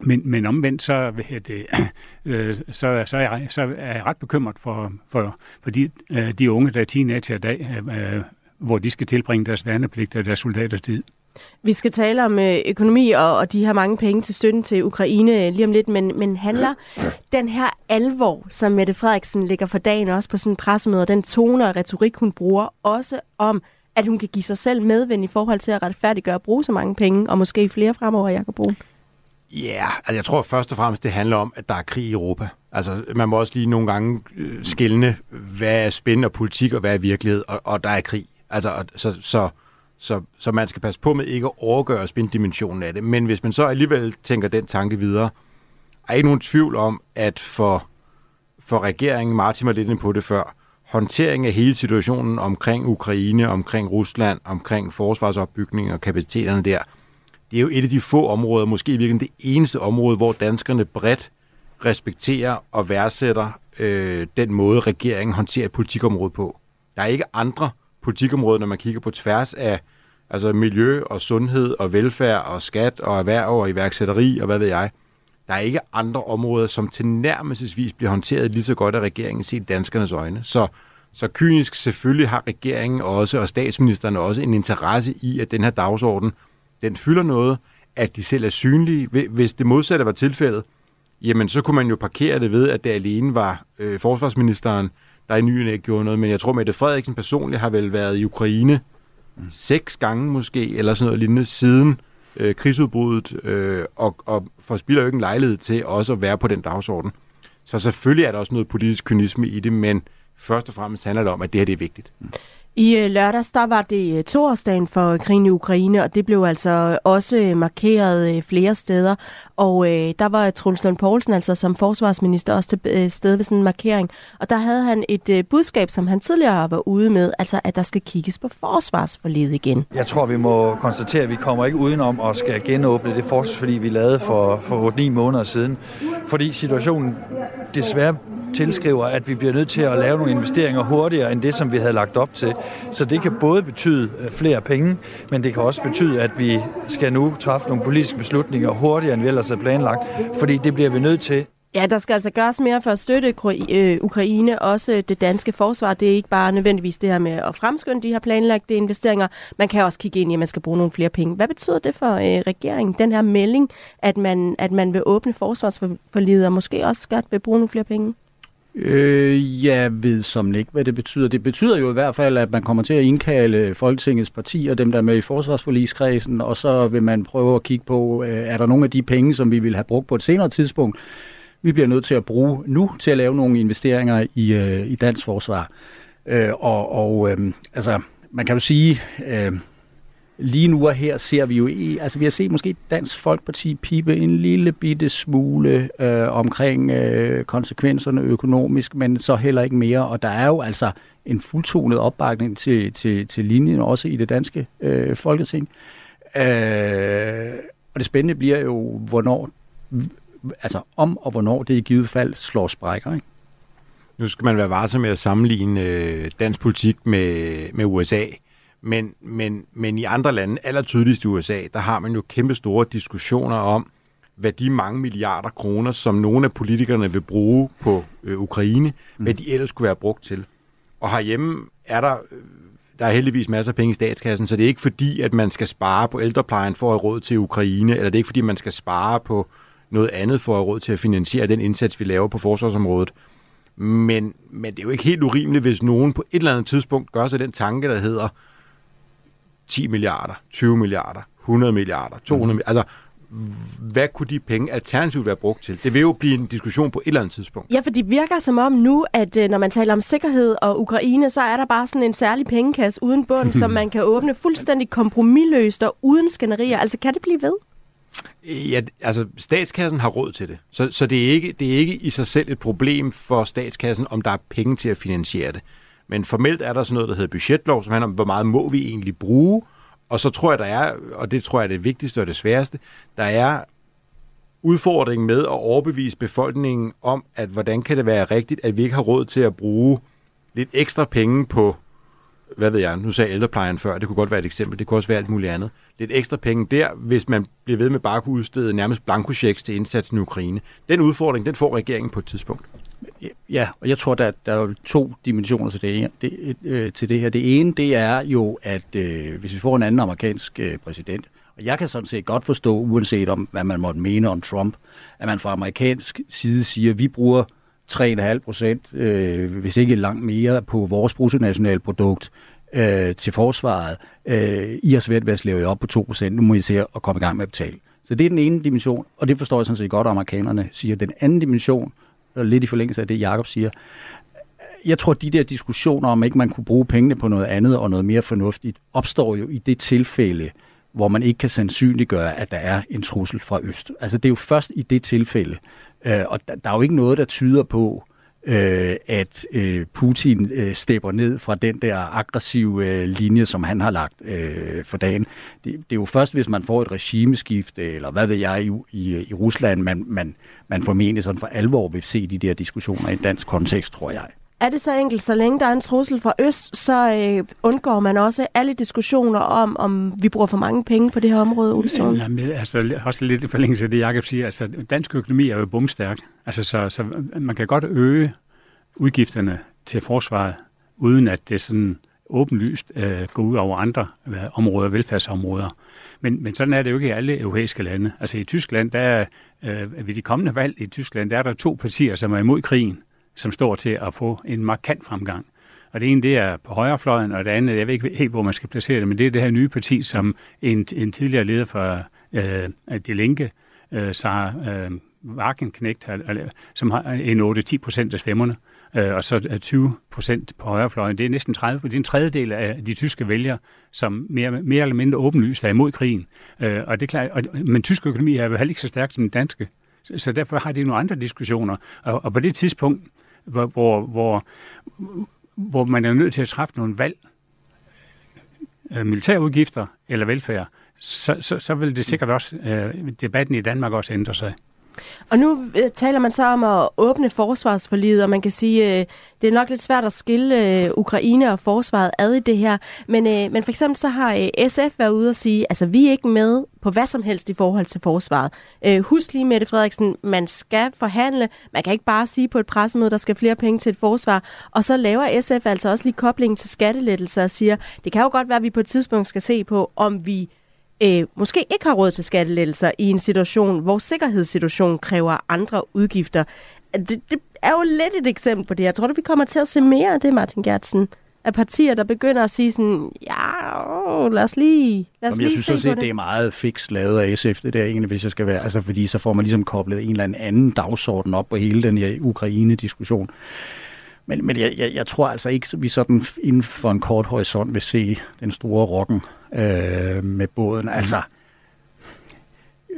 men, men omvendt, så, det, øh, så, så, er jeg, så er jeg ret bekymret for, for, for de, øh, de unge, der er teenager i dag, øh, hvor de skal tilbringe deres værnepligt og deres soldatertid. Vi skal tale om øh, økonomi og, og de her mange penge til støtten til Ukraine lige om lidt, men, men handler den her alvor, som Mette Frederiksen lægger for dagen også på sådan en pressemøde, og den tone og retorik, hun bruger, også om, at hun kan give sig selv medvind i forhold til at retfærdiggøre at bruge så mange penge, og måske flere fremover, Jacob Brun? Ja, yeah, altså jeg tror først og fremmest, det handler om, at der er krig i Europa. Altså man må også lige nogle gange øh, skille, hvad er spændende og politik, og hvad er virkelighed, og, og der er krig. Altså, så, så, så, så man skal passe på med ikke at overgøre spænddimensionen af det. Men hvis man så alligevel tænker den tanke videre, er ikke nogen tvivl om, at for, for regeringen, Martin var lidt inde på det før, håndtering af hele situationen omkring Ukraine, omkring Rusland, omkring forsvarsopbygning og kapaciteterne der – det er jo et af de få områder, måske i virkeligheden det eneste område, hvor danskerne bredt respekterer og værdsætter øh, den måde, regeringen håndterer et politikområde på. Der er ikke andre politikområder, når man kigger på tværs af altså miljø og sundhed og velfærd og skat og erhverv og iværksætteri og hvad ved jeg. Der er ikke andre områder, som tilnærmelsesvis bliver håndteret lige så godt af regeringen set danskernes øjne. Så, så kynisk selvfølgelig har regeringen også og statsministeren også en interesse i, at den her dagsorden den fylder noget, at de selv er synlige. Hvis det modsatte var tilfældet, jamen så kunne man jo parkere det ved, at det alene var øh, forsvarsministeren, der i nyerne gjorde noget. Men jeg tror, Mette Frederiksen personligt har vel været i Ukraine mm. seks gange måske, eller sådan noget lignende, siden øh, krigsudbruddet, øh, og, og forspiller jo ikke en lejlighed til også at være på den dagsorden. Så selvfølgelig er der også noget politisk kynisme i det, men først og fremmest handler det om, at det her det er vigtigt. Mm. I øh, lørdags der var det torsdagen toårsdagen for øh, krigen i Ukraine, og det blev altså også markeret flere steder. Og øh, der var Truls Lund Poulsen altså som forsvarsminister også til stede ved sådan en markering. Og der havde han et øh, budskab, som han tidligere var ude med, altså at der skal kigges på forsvarsforledet igen. Jeg tror, vi må konstatere, at vi kommer ikke udenom at skal genåbne det forsvarsforlig, vi lavede for, for 8-9 måneder siden. Fordi situationen desværre tilskriver, at vi bliver nødt til at lave nogle investeringer hurtigere end det, som vi havde lagt op til. Så det kan både betyde øh, flere penge, men det kan også betyde, at vi skal nu træffe nogle politiske beslutninger hurtigere, end vi ellers havde planlagt, fordi det bliver vi nødt til Ja, der skal altså gøres mere for at støtte øh, Ukraine, også det danske forsvar. Det er ikke bare nødvendigvis det her med at fremskynde de her planlagte investeringer. Man kan også kigge ind i, at man skal bruge nogle flere penge. Hvad betyder det for øh, regeringen, den her melding, at man, at man vil åbne forsvarsforlidet og måske også skat vil bruge nogle flere penge? Øh, jeg ved som ikke, hvad det betyder. Det betyder jo i hvert fald, at man kommer til at indkalde Folketingets partier, dem der er med i forsvarsforligskredsen, og så vil man prøve at kigge på, øh, er der nogle af de penge, som vi vil have brugt på et senere tidspunkt, vi bliver nødt til at bruge nu til at lave nogle investeringer i, øh, i dansk forsvar. Øh, og og øh, altså, man kan jo sige, øh, lige nu og her ser vi jo, altså vi har set måske Dansk Folkeparti pipe en lille bitte smule øh, omkring øh, konsekvenserne økonomisk, men så heller ikke mere. Og der er jo altså en fuldtonet opbakning til, til, til linjen, også i det danske øh, folketing. Øh, og det spændende bliver jo, hvornår altså om og hvornår det i givet fald slår sprækker. Ikke? Nu skal man være varsom med at sammenligne øh, dansk politik med, med USA, men, men, men i andre lande, aller tydeligst i USA, der har man jo kæmpe store diskussioner om, hvad de mange milliarder kroner, som nogle af politikerne vil bruge på øh, Ukraine, mm. hvad de ellers skulle være brugt til. Og herhjemme er der, øh, der er heldigvis masser af penge i statskassen, så det er ikke fordi, at man skal spare på ældreplejen for at have råd til Ukraine, eller det er ikke fordi, man skal spare på noget andet for at have råd til at finansiere den indsats, vi laver på forsvarsområdet. Men, men det er jo ikke helt urimeligt, hvis nogen på et eller andet tidspunkt gør sig den tanke, der hedder 10 milliarder, 20 milliarder, 100 milliarder, 200 mm. milliarder. Altså, hvad kunne de penge alternativt være brugt til? Det vil jo blive en diskussion på et eller andet tidspunkt. Ja, for det virker som om nu, at øh, når man taler om sikkerhed og Ukraine, så er der bare sådan en særlig pengekasse uden bund, som man kan åbne fuldstændig kompromilløst og uden skænderier. Altså, kan det blive ved? Ja, altså statskassen har råd til det. Så, så det, er ikke, det er ikke i sig selv et problem for statskassen, om der er penge til at finansiere det. Men formelt er der sådan noget, der hedder budgetlov, som handler om, hvor meget må vi egentlig bruge. Og så tror jeg, der er, og det tror jeg er det vigtigste og det sværeste, der er udfordringen med at overbevise befolkningen om, at hvordan kan det være rigtigt, at vi ikke har råd til at bruge lidt ekstra penge på, hvad ved jeg, nu sagde jeg ældreplejen før, det kunne godt være et eksempel, det kunne også være alt muligt andet lidt ekstra penge der, hvis man bliver ved med bare at kunne udstede nærmest blankochecks til indsatsen i Ukraine. Den udfordring, den får regeringen på et tidspunkt. Ja, og jeg tror, der, der er to dimensioner til det, det, øh, til det her. Det ene, det er jo, at øh, hvis vi får en anden amerikansk øh, præsident, og jeg kan sådan set godt forstå, uanset om, hvad man måtte mene om Trump, at man fra amerikansk side siger, at vi bruger 3,5 procent, øh, hvis ikke langt mere, på vores bruttonationalprodukt øh, til forsvaret. Øh, I har svært ved at slæve op på 2%, nu må I se at komme i gang med at betale. Så det er den ene dimension, og det forstår jeg sådan set godt, at amerikanerne siger. Den anden dimension, og lidt i forlængelse af det, Jakob siger, jeg tror, de der diskussioner om, ikke man kunne bruge pengene på noget andet og noget mere fornuftigt, opstår jo i det tilfælde, hvor man ikke kan sandsynliggøre, at der er en trussel fra øst. Altså det er jo først i det tilfælde, øh, og der, der er jo ikke noget, der tyder på, øh, at øh, Putin øh, stepper ned fra den der aggressive øh, linje, som han har lagt øh, for dagen. Det, det er jo først, hvis man får et regimeskift, eller hvad ved jeg, i, i, i Rusland, man, man, man formentlig sådan for alvor vil se de der diskussioner i en dansk kontekst, tror jeg. Er det så enkelt, så længe der er en trussel fra øst, så øh, undgår man også alle diskussioner om, om vi bruger for mange penge på det her område, Olsson? Øh, jamen, altså også lidt i forlængelse af det, Jacob siger. Altså, dansk økonomi er jo bumstærk. Altså, så, så man kan godt øge udgifterne til forsvaret, uden at det sådan åbenlyst øh, går ud over andre øh, områder, velfærdsområder. Men, men sådan er det jo ikke i alle europæiske lande. Altså i Tyskland, der er, øh, ved de kommende valg i Tyskland, der er der to partier, som er imod krigen som står til at få en markant fremgang. Og det ene, det er på højrefløjen, og det andet, jeg ved ikke helt, hvor man skal placere det, men det er det her nye parti, som en, en tidligere leder for øh, De Linke, øh, Sarah øh, Wagenknecht, som har en 8-10 procent af stemmerne, øh, og så 20 procent på højrefløjen. Det er næsten 30, det er en tredjedel af de tyske vælgere, som mere, mere eller mindre åbenlyst er imod krigen. Øh, og det er klart, og, men tysk økonomi er jo heller ikke så stærk som den danske. Så, så derfor har de nogle andre diskussioner. Og, og på det tidspunkt, hvor, hvor, hvor, hvor man er nødt til at træffe nogle valg, øh, militærudgifter eller velfærd, så, så, så vil det sikkert også, øh, debatten i Danmark også ændre sig. Og nu øh, taler man så om at åbne forsvarsforliget, og man kan sige, øh, det er nok lidt svært at skille øh, Ukraine og forsvaret ad i det her. Men, øh, men for eksempel så har øh, SF været ude og sige, altså vi er ikke med på hvad som helst i forhold til forsvaret. Øh, husk lige, Mette Frederiksen, man skal forhandle. Man kan ikke bare sige på et pressemøde, der skal flere penge til et forsvar. Og så laver SF altså også lige koblingen til skattelettelser og siger, det kan jo godt være, at vi på et tidspunkt skal se på, om vi øh, måske ikke har råd til skattelettelser i en situation, hvor sikkerhedssituationen kræver andre udgifter. Det, det er jo lidt et eksempel på det. Jeg tror du, vi kommer til at se mere af det, Martin Gertsen? Af partier, der begynder at sige sådan, ja, åh, lad os lige, lad os Jamen, lige jeg synes også, at det er meget fix lavet af SF, det der egentlig, hvis jeg skal være, altså fordi så får man ligesom koblet en eller anden dagsorden op på hele den her Ukraine-diskussion. Men, men jeg, jeg, jeg tror altså ikke, at vi sådan inden for en kort horisont vil se den store rocken øh, med båden. Altså,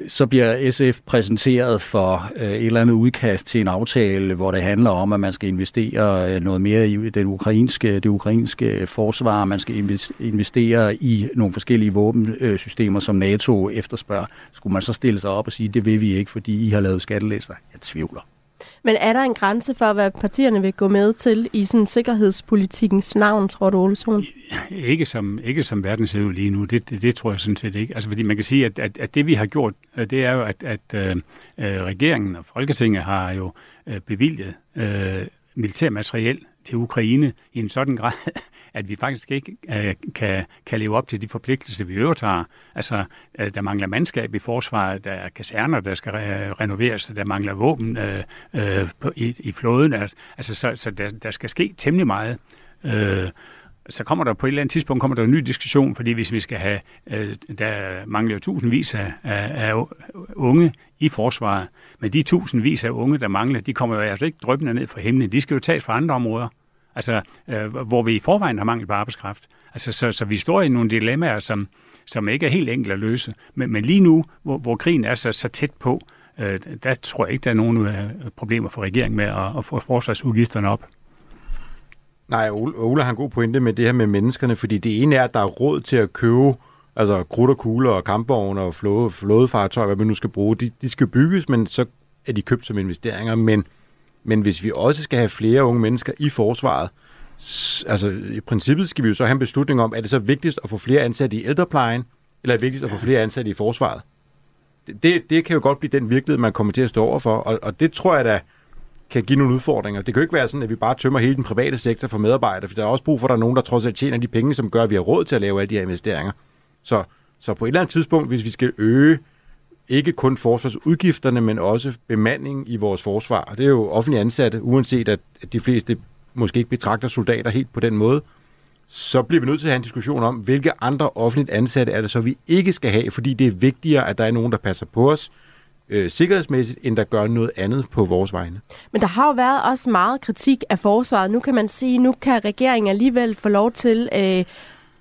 så bliver SF præsenteret for øh, et eller andet udkast til en aftale, hvor det handler om, at man skal investere øh, noget mere i den ukrainske, det ukrainske forsvar, man skal inves- investere i nogle forskellige våbensystemer, som NATO efterspørger. Skulle man så stille sig op og sige, det vil vi ikke, fordi I har lavet skattelister? Jeg tvivler. Men er der en grænse for, hvad partierne vil gå med til i sådan sikkerhedspolitikkens navn, tror du, Ole Sohn? Ikke som, ikke som verden ser ud lige nu, det, det, det tror jeg sådan set ikke. Altså, fordi man kan sige, at, at, at det vi har gjort, øh, det er jo, at, at øh, øh, regeringen og Folketinget har jo øh, bevilget øh, militærmateriel til Ukraine i en sådan grad, at vi faktisk ikke øh, kan, kan leve op til de forpligtelser, vi overtager. Altså, øh, der mangler mandskab i forsvaret, der er kaserner, der skal re- renoveres, der mangler våben øh, øh, på, i, i flåden. Altså, så, så der, der skal ske temmelig meget. Øh, så kommer der på et eller andet tidspunkt kommer der en ny diskussion, fordi hvis vi skal have, øh, der mangler jo tusindvis af, af, af unge i forsvaret, men de tusindvis af unge, der mangler, de kommer jo altså ikke drøbende ned fra himlen, de skal jo tages fra andre områder, altså øh, hvor vi i forvejen har mangel på arbejdskraft. Altså, så, så vi står i nogle dilemmaer, som, som ikke er helt enkle at løse, men, men lige nu, hvor, hvor krigen er så, så tæt på, øh, der tror jeg ikke, der er nogen øh, problemer for regeringen med at, at få forsvarsudgifterne op. Nej, Ole, Ole har en god pointe med det her med menneskerne, fordi det ene er, at der er råd til at købe altså krudt og kugler og kampvogne og flåde, flådefartøjer, hvad man nu skal bruge. De, de skal bygges, men så er de købt som investeringer. Men, men hvis vi også skal have flere unge mennesker i forsvaret, altså i princippet skal vi jo så have en beslutning om, er det så vigtigst at få flere ansatte i ældreplejen, eller er det vigtigst at få flere ansatte i forsvaret? Det, det kan jo godt blive den virkelighed, man kommer til at stå over for, og, og det tror jeg da, kan give nogle udfordringer. Det kan jo ikke være sådan, at vi bare tømmer hele den private sektor for medarbejdere, for der er også brug for, at der er nogen, der trods alt tjener de penge, som gør, at vi har råd til at lave alle de her investeringer. Så, så på et eller andet tidspunkt, hvis vi skal øge ikke kun forsvarsudgifterne, men også bemandingen i vores forsvar, og det er jo offentlige ansatte, uanset at, at de fleste måske ikke betragter soldater helt på den måde, så bliver vi nødt til at have en diskussion om, hvilke andre offentligt ansatte er det så, vi ikke skal have, fordi det er vigtigere, at der er nogen, der passer på os, øh, sikkerhedsmæssigt, end der gør noget andet på vores vegne. Men der har jo været også meget kritik af forsvaret. Nu kan man sige, nu kan regeringen alligevel få lov til, øh,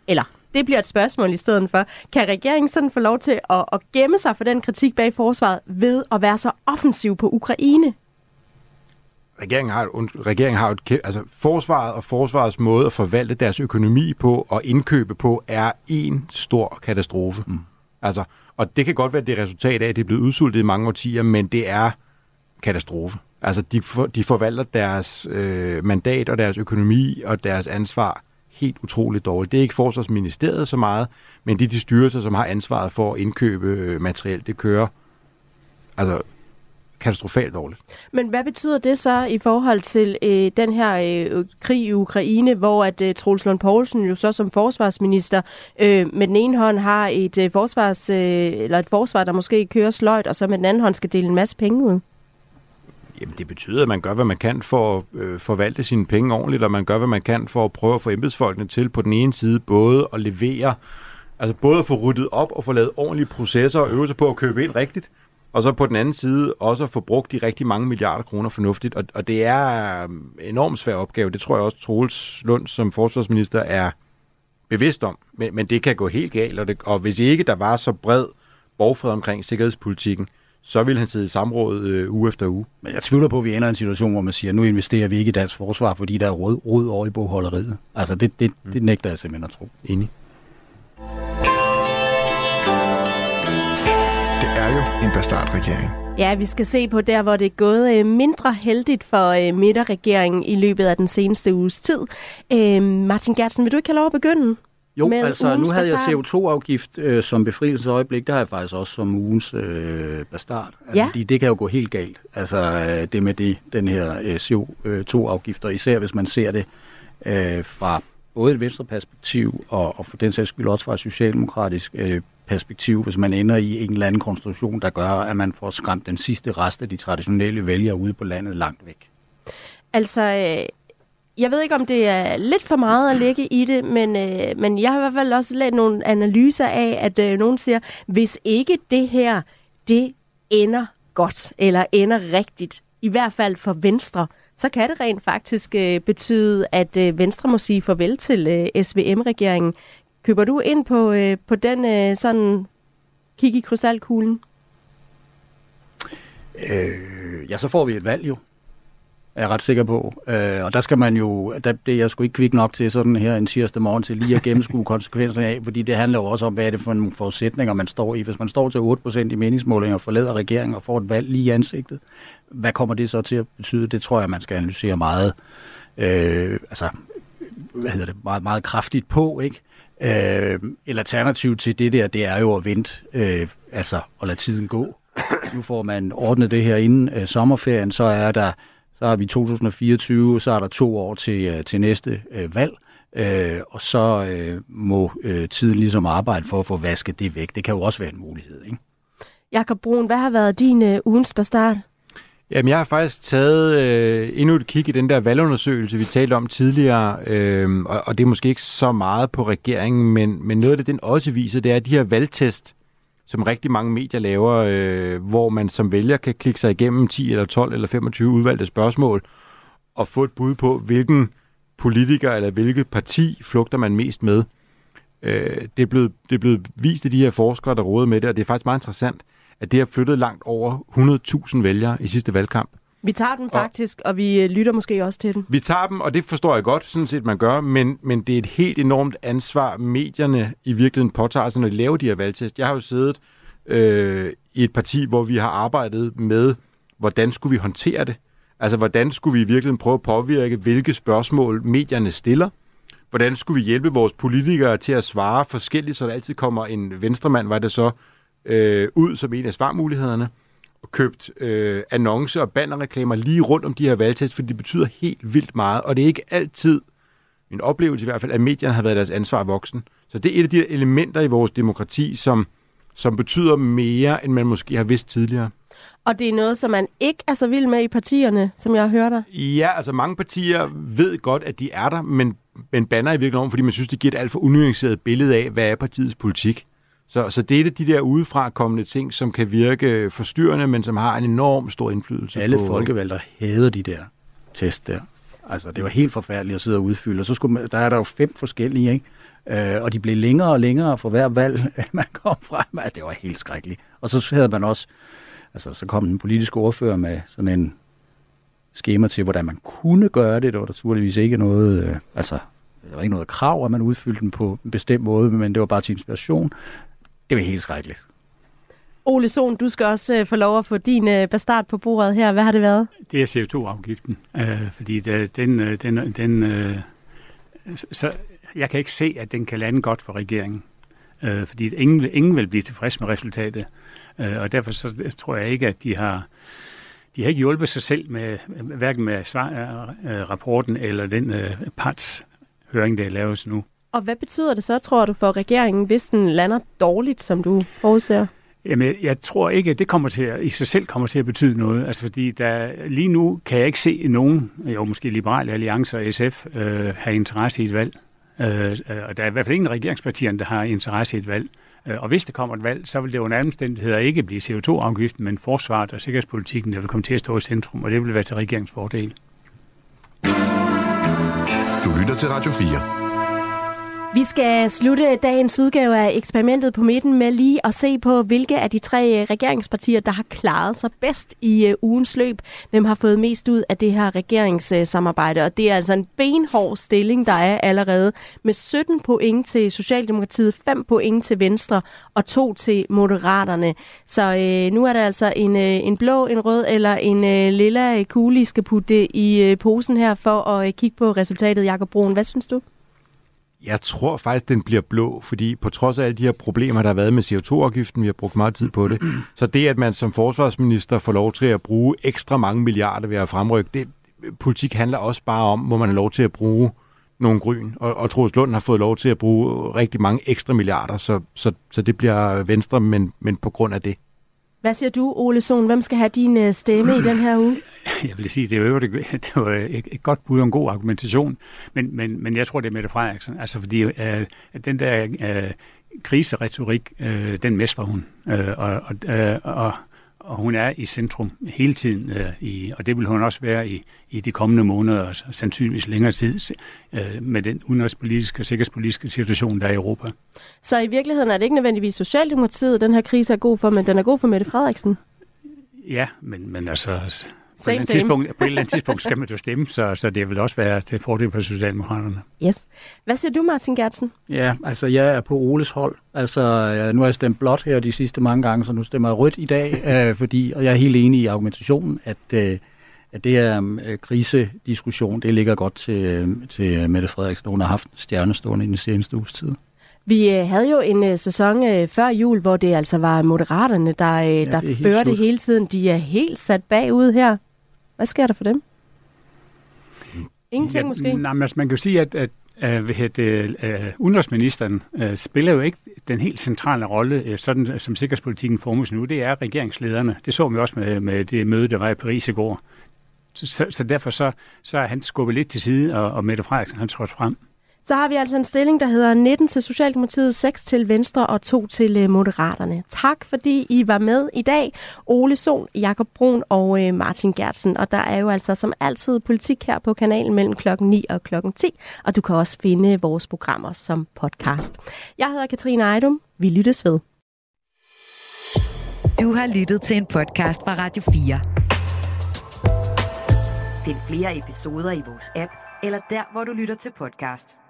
eller det bliver et spørgsmål i stedet for, kan regeringen sådan få lov til at, at gemme sig for den kritik bag forsvaret ved at være så offensiv på Ukraine? Regeringen har, regeringen har et, altså forsvaret og forsvarets måde at forvalte deres økonomi på og indkøbe på er en stor katastrofe. Mm. Altså, og det kan godt være det er resultat af, at det er blevet udsultet i mange årtier, men det er katastrofe. Altså, de, for, de forvalter deres øh, mandat og deres økonomi og deres ansvar helt utroligt dårligt. Det er ikke Forsvarsministeriet så meget, men det er de styrelser, som har ansvaret for at indkøbe øh, materiel. Det kører altså katastrofalt dårligt. Men hvad betyder det så i forhold til øh, den her øh, krig i Ukraine, hvor at øh, Troels Lund Poulsen jo så som forsvarsminister øh, med den ene hånd har et øh, forsvars øh, eller et forsvar der måske kører sløjt, og så med den anden hånd skal dele en masse penge ud? Jamen, det betyder, at man gør, hvad man kan for at øh, forvalte sine penge ordentligt, og man gør, hvad man kan for at prøve at få embedsfolkene til på den ene side både at levere, altså både at få ryddet op og få lavet ordentlige processer og øve sig på at købe ind rigtigt, og så på den anden side også at få brugt de rigtig mange milliarder kroner fornuftigt. Og, og det er en enormt svær opgave. Det tror jeg også, Troels Lund som forsvarsminister er bevidst om. Men, men det kan gå helt galt, og, det, og hvis ikke der var så bred borgfred omkring sikkerhedspolitikken, så vil han sidde i samråd øh, uge efter uge. Men jeg tvivler på, at vi ender i en situation, hvor man siger, nu investerer vi ikke i dansk forsvar, fordi der er rød, rød over i bogholderiet. Altså, det, det, det nægter jeg simpelthen at tro. Enig. Det er jo en bastardregering. Ja, vi skal se på der, hvor det er gået øh, mindre heldigt for øh, midterregeringen i løbet af den seneste uges tid. Øh, Martin Gertsen, vil du ikke have lov at begynde? Jo, med altså nu havde jeg bastard? CO2-afgift øh, som befrielsesøjeblik. Det har jeg faktisk også som ugens øh, bastard. Altså, Ja. Fordi det kan jo gå helt galt. Altså øh, det med det, den her øh, CO2-afgift, og især hvis man ser det øh, fra både et venstreperspektiv og, og for den sags skyld også fra et socialdemokratisk øh, perspektiv, hvis man ender i en eller anden konstruktion, der gør, at man får skræmt den sidste rest af de traditionelle vælgere ude på landet langt væk. Altså, øh, jeg ved ikke, om det er lidt for meget at lægge i det, men, øh, men jeg har i hvert fald også lavet nogle analyser af, at øh, nogen siger, hvis ikke det her, det ender godt, eller ender rigtigt, i hvert fald for Venstre, så kan det rent faktisk øh, betyde, at øh, Venstre må sige farvel til øh, SVM-regeringen. Køber du ind på, øh, på den øh, sådan kig i krystalkuglen? Øh, ja, så får vi et valg jo. Er jeg ret sikker på. Øh, og der skal man jo, der, det er jeg sgu ikke kvik nok til sådan her en tirsdag morgen til lige at gennemskue konsekvenserne af, fordi det handler jo også om, hvad er det for nogle forudsætninger, man står i. Hvis man står til 8% i meningsmålinger og forlader regeringen og får et valg lige i ansigtet, hvad kommer det så til at betyde? Det tror jeg, man skal analysere meget, øh, altså, hvad hedder det, meget, meget kraftigt på, ikke? Øh, et alternativ til det der, det er jo at vente, øh, altså at lade tiden gå. Nu får man ordnet det her inden øh, sommerferien, så er der så har vi 2024, så er der to år til, øh, til næste øh, valg, øh, og så øh, må øh, tiden ligesom arbejde for at få vasket det væk. Det kan jo også være en mulighed, ikke? Jakob Brun, hvad har været din øh, ugens bastard? Jamen, jeg har faktisk taget øh, endnu et kig i den der valgundersøgelse, vi talte om tidligere, øh, og, og det er måske ikke så meget på regeringen, men, men noget af det, den også viser, det er de her valgtest, som rigtig mange medier laver, øh, hvor man som vælger kan klikke sig igennem 10 eller 12 eller 25 udvalgte spørgsmål, og få et bud på, hvilken politiker eller hvilket parti flugter man mest med. Øh, det, er blevet, det er blevet vist af de her forskere, der råder med det, og det er faktisk meget interessant, at det har flyttet langt over 100.000 vælgere i sidste valgkamp. Vi tager den faktisk, og, og vi øh, lytter måske også til den. Vi tager dem, og det forstår jeg godt, sådan set man gør, men, men det er et helt enormt ansvar, medierne i virkeligheden påtager sig, når de laver de her valgtest. Jeg har jo siddet øh, i et parti, hvor vi har arbejdet med, hvordan skulle vi håndtere det? Altså, hvordan skulle vi i virkeligheden prøve at påvirke, hvilke spørgsmål medierne stiller? Hvordan skulle vi hjælpe vores politikere til at svare forskelligt, så der altid kommer en venstremand, var det så, øh, ud som en af svarmulighederne? Købt øh, annoncer og bannerreklamer lige rundt om de her valgtest, for det betyder helt vildt meget, og det er ikke altid, en oplevelse i hvert fald, at medierne har været deres ansvar voksen. Så det er et af de elementer i vores demokrati, som, som betyder mere, end man måske har vidst tidligere. Og det er noget, som man ikke er så vild med i partierne, som jeg har hørt dig. Ja, altså mange partier ved godt, at de er der, men, men banner i virkeligheden om, fordi man synes, det giver et alt for unuanceret billede af, hvad er partiets politik. Så, så det er det de der udefra kommende ting, som kan virke forstyrrende, men som har en enorm stor indflydelse Alle på... folkevalgte hader de der test der. Altså, det var helt forfærdeligt at sidde og udfylde, og så skulle man, der er der jo fem forskellige, ikke? Øh, og de blev længere og længere for hver valg, man kom frem. Altså, det var helt skrækkeligt. Og så havde man også, altså, så kom den politiske ordfører med sådan en skema til, hvordan man kunne gøre det. Der var naturligvis ikke noget, øh, altså, der var ikke noget krav, at man udfyldte den på en bestemt måde, men det var bare til inspiration. Det var helt skrækkeligt. Ole Sohn, du skal også øh, få lov at få din øh, bastard på bordet her. Hvad har det været? Det er CO2-afgiften, øh, fordi det, den, øh, den, den øh, så jeg kan ikke se, at den kan lande godt for regeringen, øh, fordi ingen, ingen vil blive tilfreds med resultatet, øh, og derfor så tror jeg ikke, at de har de har ikke hjulpet sig selv med hverken med svar, øh, rapporten eller den øh, parts høring, der laves nu. Og hvad betyder det så, tror du, for regeringen, hvis den lander dårligt, som du forudser? Jamen, jeg tror ikke, at det kommer til at, i sig selv kommer til at betyde noget. Altså, fordi der, lige nu kan jeg ikke se nogen, jo måske Liberale Alliancer og SF, øh, have interesse i et valg. Øh, og der er i hvert fald ingen regeringspartierne, der har interesse i et valg. Øh, og hvis der kommer et valg, så vil det under omstændigheder ikke blive CO2-afgiften, men forsvaret og sikkerhedspolitikken, der vil komme til at stå i centrum, og det vil være til regeringens fordel. Du lytter til Radio 4. Vi skal slutte dagens udgave af eksperimentet på midten med lige at se på, hvilke af de tre øh, regeringspartier, der har klaret sig bedst i øh, ugens løb. Hvem har fået mest ud af det her regeringssamarbejde. Og det er altså en benhård stilling, der er allerede med 17 point til Socialdemokratiet, 5 point til Venstre og 2 til Moderaterne. Så øh, nu er der altså en, øh, en blå, en rød eller en øh, lilla kugle, I skal putte i øh, posen her for at øh, kigge på resultatet. Jakob Broen, hvad synes du? Jeg tror faktisk, den bliver blå, fordi på trods af alle de her problemer, der har været med CO2-afgiften, vi har brugt meget tid på det, så det, at man som forsvarsminister får lov til at bruge ekstra mange milliarder ved at fremrykke, det, politik handler også bare om, hvor man har lov til at bruge nogle grøn. Og, og Troels Lund har fået lov til at bruge rigtig mange ekstra milliarder, så, så, så det bliver Venstre, men, men på grund af det. Hvad siger du, Ole Sohn? Hvem skal have din øh, stemme i den her uge? Jeg vil sige, det er det, det var et, et godt bud og en god argumentation, men, men, men jeg tror, det er Mette Frederiksen. Altså, fordi øh, den der øh, kriseretorik, øh, den mestrer hun. Øh, og, og, øh, og, og hun er i centrum hele tiden, øh, i, og det vil hun også være i, i de kommende måneder, og sandsynligvis længere tid, øh, med den udenrigspolitiske og sikkerhedspolitiske situation, der er i Europa. Så i virkeligheden er det ikke nødvendigvis Socialdemokratiet, den her krise er god for, men den er god for Mette Frederiksen? Ja, men, men altså... På, Same, et tidspunkt, på et eller andet tidspunkt skal man jo stemme, så, så det vil også være til fordel for Socialdemokraterne. Yes. Hvad siger du, Martin Gertsen? Ja, altså jeg er på Oles hold. Altså nu har jeg stemt blot her de sidste mange gange, så nu stemmer jeg rødt i dag, øh, fordi, og jeg er helt enig i argumentationen, at, øh, at det her øh, krisediskussion, det ligger godt til, øh, til Mette Frederiksen. Hun har haft stjernestående i den seneste uges tid. Vi øh, havde jo en øh, sæson øh, før jul, hvor det altså var moderaterne, der, øh, ja, der førte slut. hele tiden. De er helt sat bagud her. Hvad sker der for dem? Ingenting ja, måske? Nej, men altså, man kan jo sige, at, at hvad det, uh, udenrigsministeren spiller jo ikke den helt centrale rolle, sådan som sikkerhedspolitikken formes nu. Det er regeringslederne. Det så vi også med, med det møde, der var i Paris i går. Så, så, så derfor så, så er han skubbet lidt til side, og, og Mette Frederiksen han trådt frem. Så har vi altså en stilling, der hedder 19 til Socialdemokratiet, 6 til Venstre og 2 til øh, Moderaterne. Tak fordi I var med i dag. Ole Sol, Jakob Brun og øh, Martin Gertsen. Og der er jo altså som altid politik her på kanalen mellem klokken 9 og klokken 10. Og du kan også finde vores programmer som podcast. Jeg hedder Katrine Ejdum. Vi lyttes ved. Du har lyttet til en podcast fra Radio 4. Find flere episoder i vores app, eller der, hvor du lytter til podcast.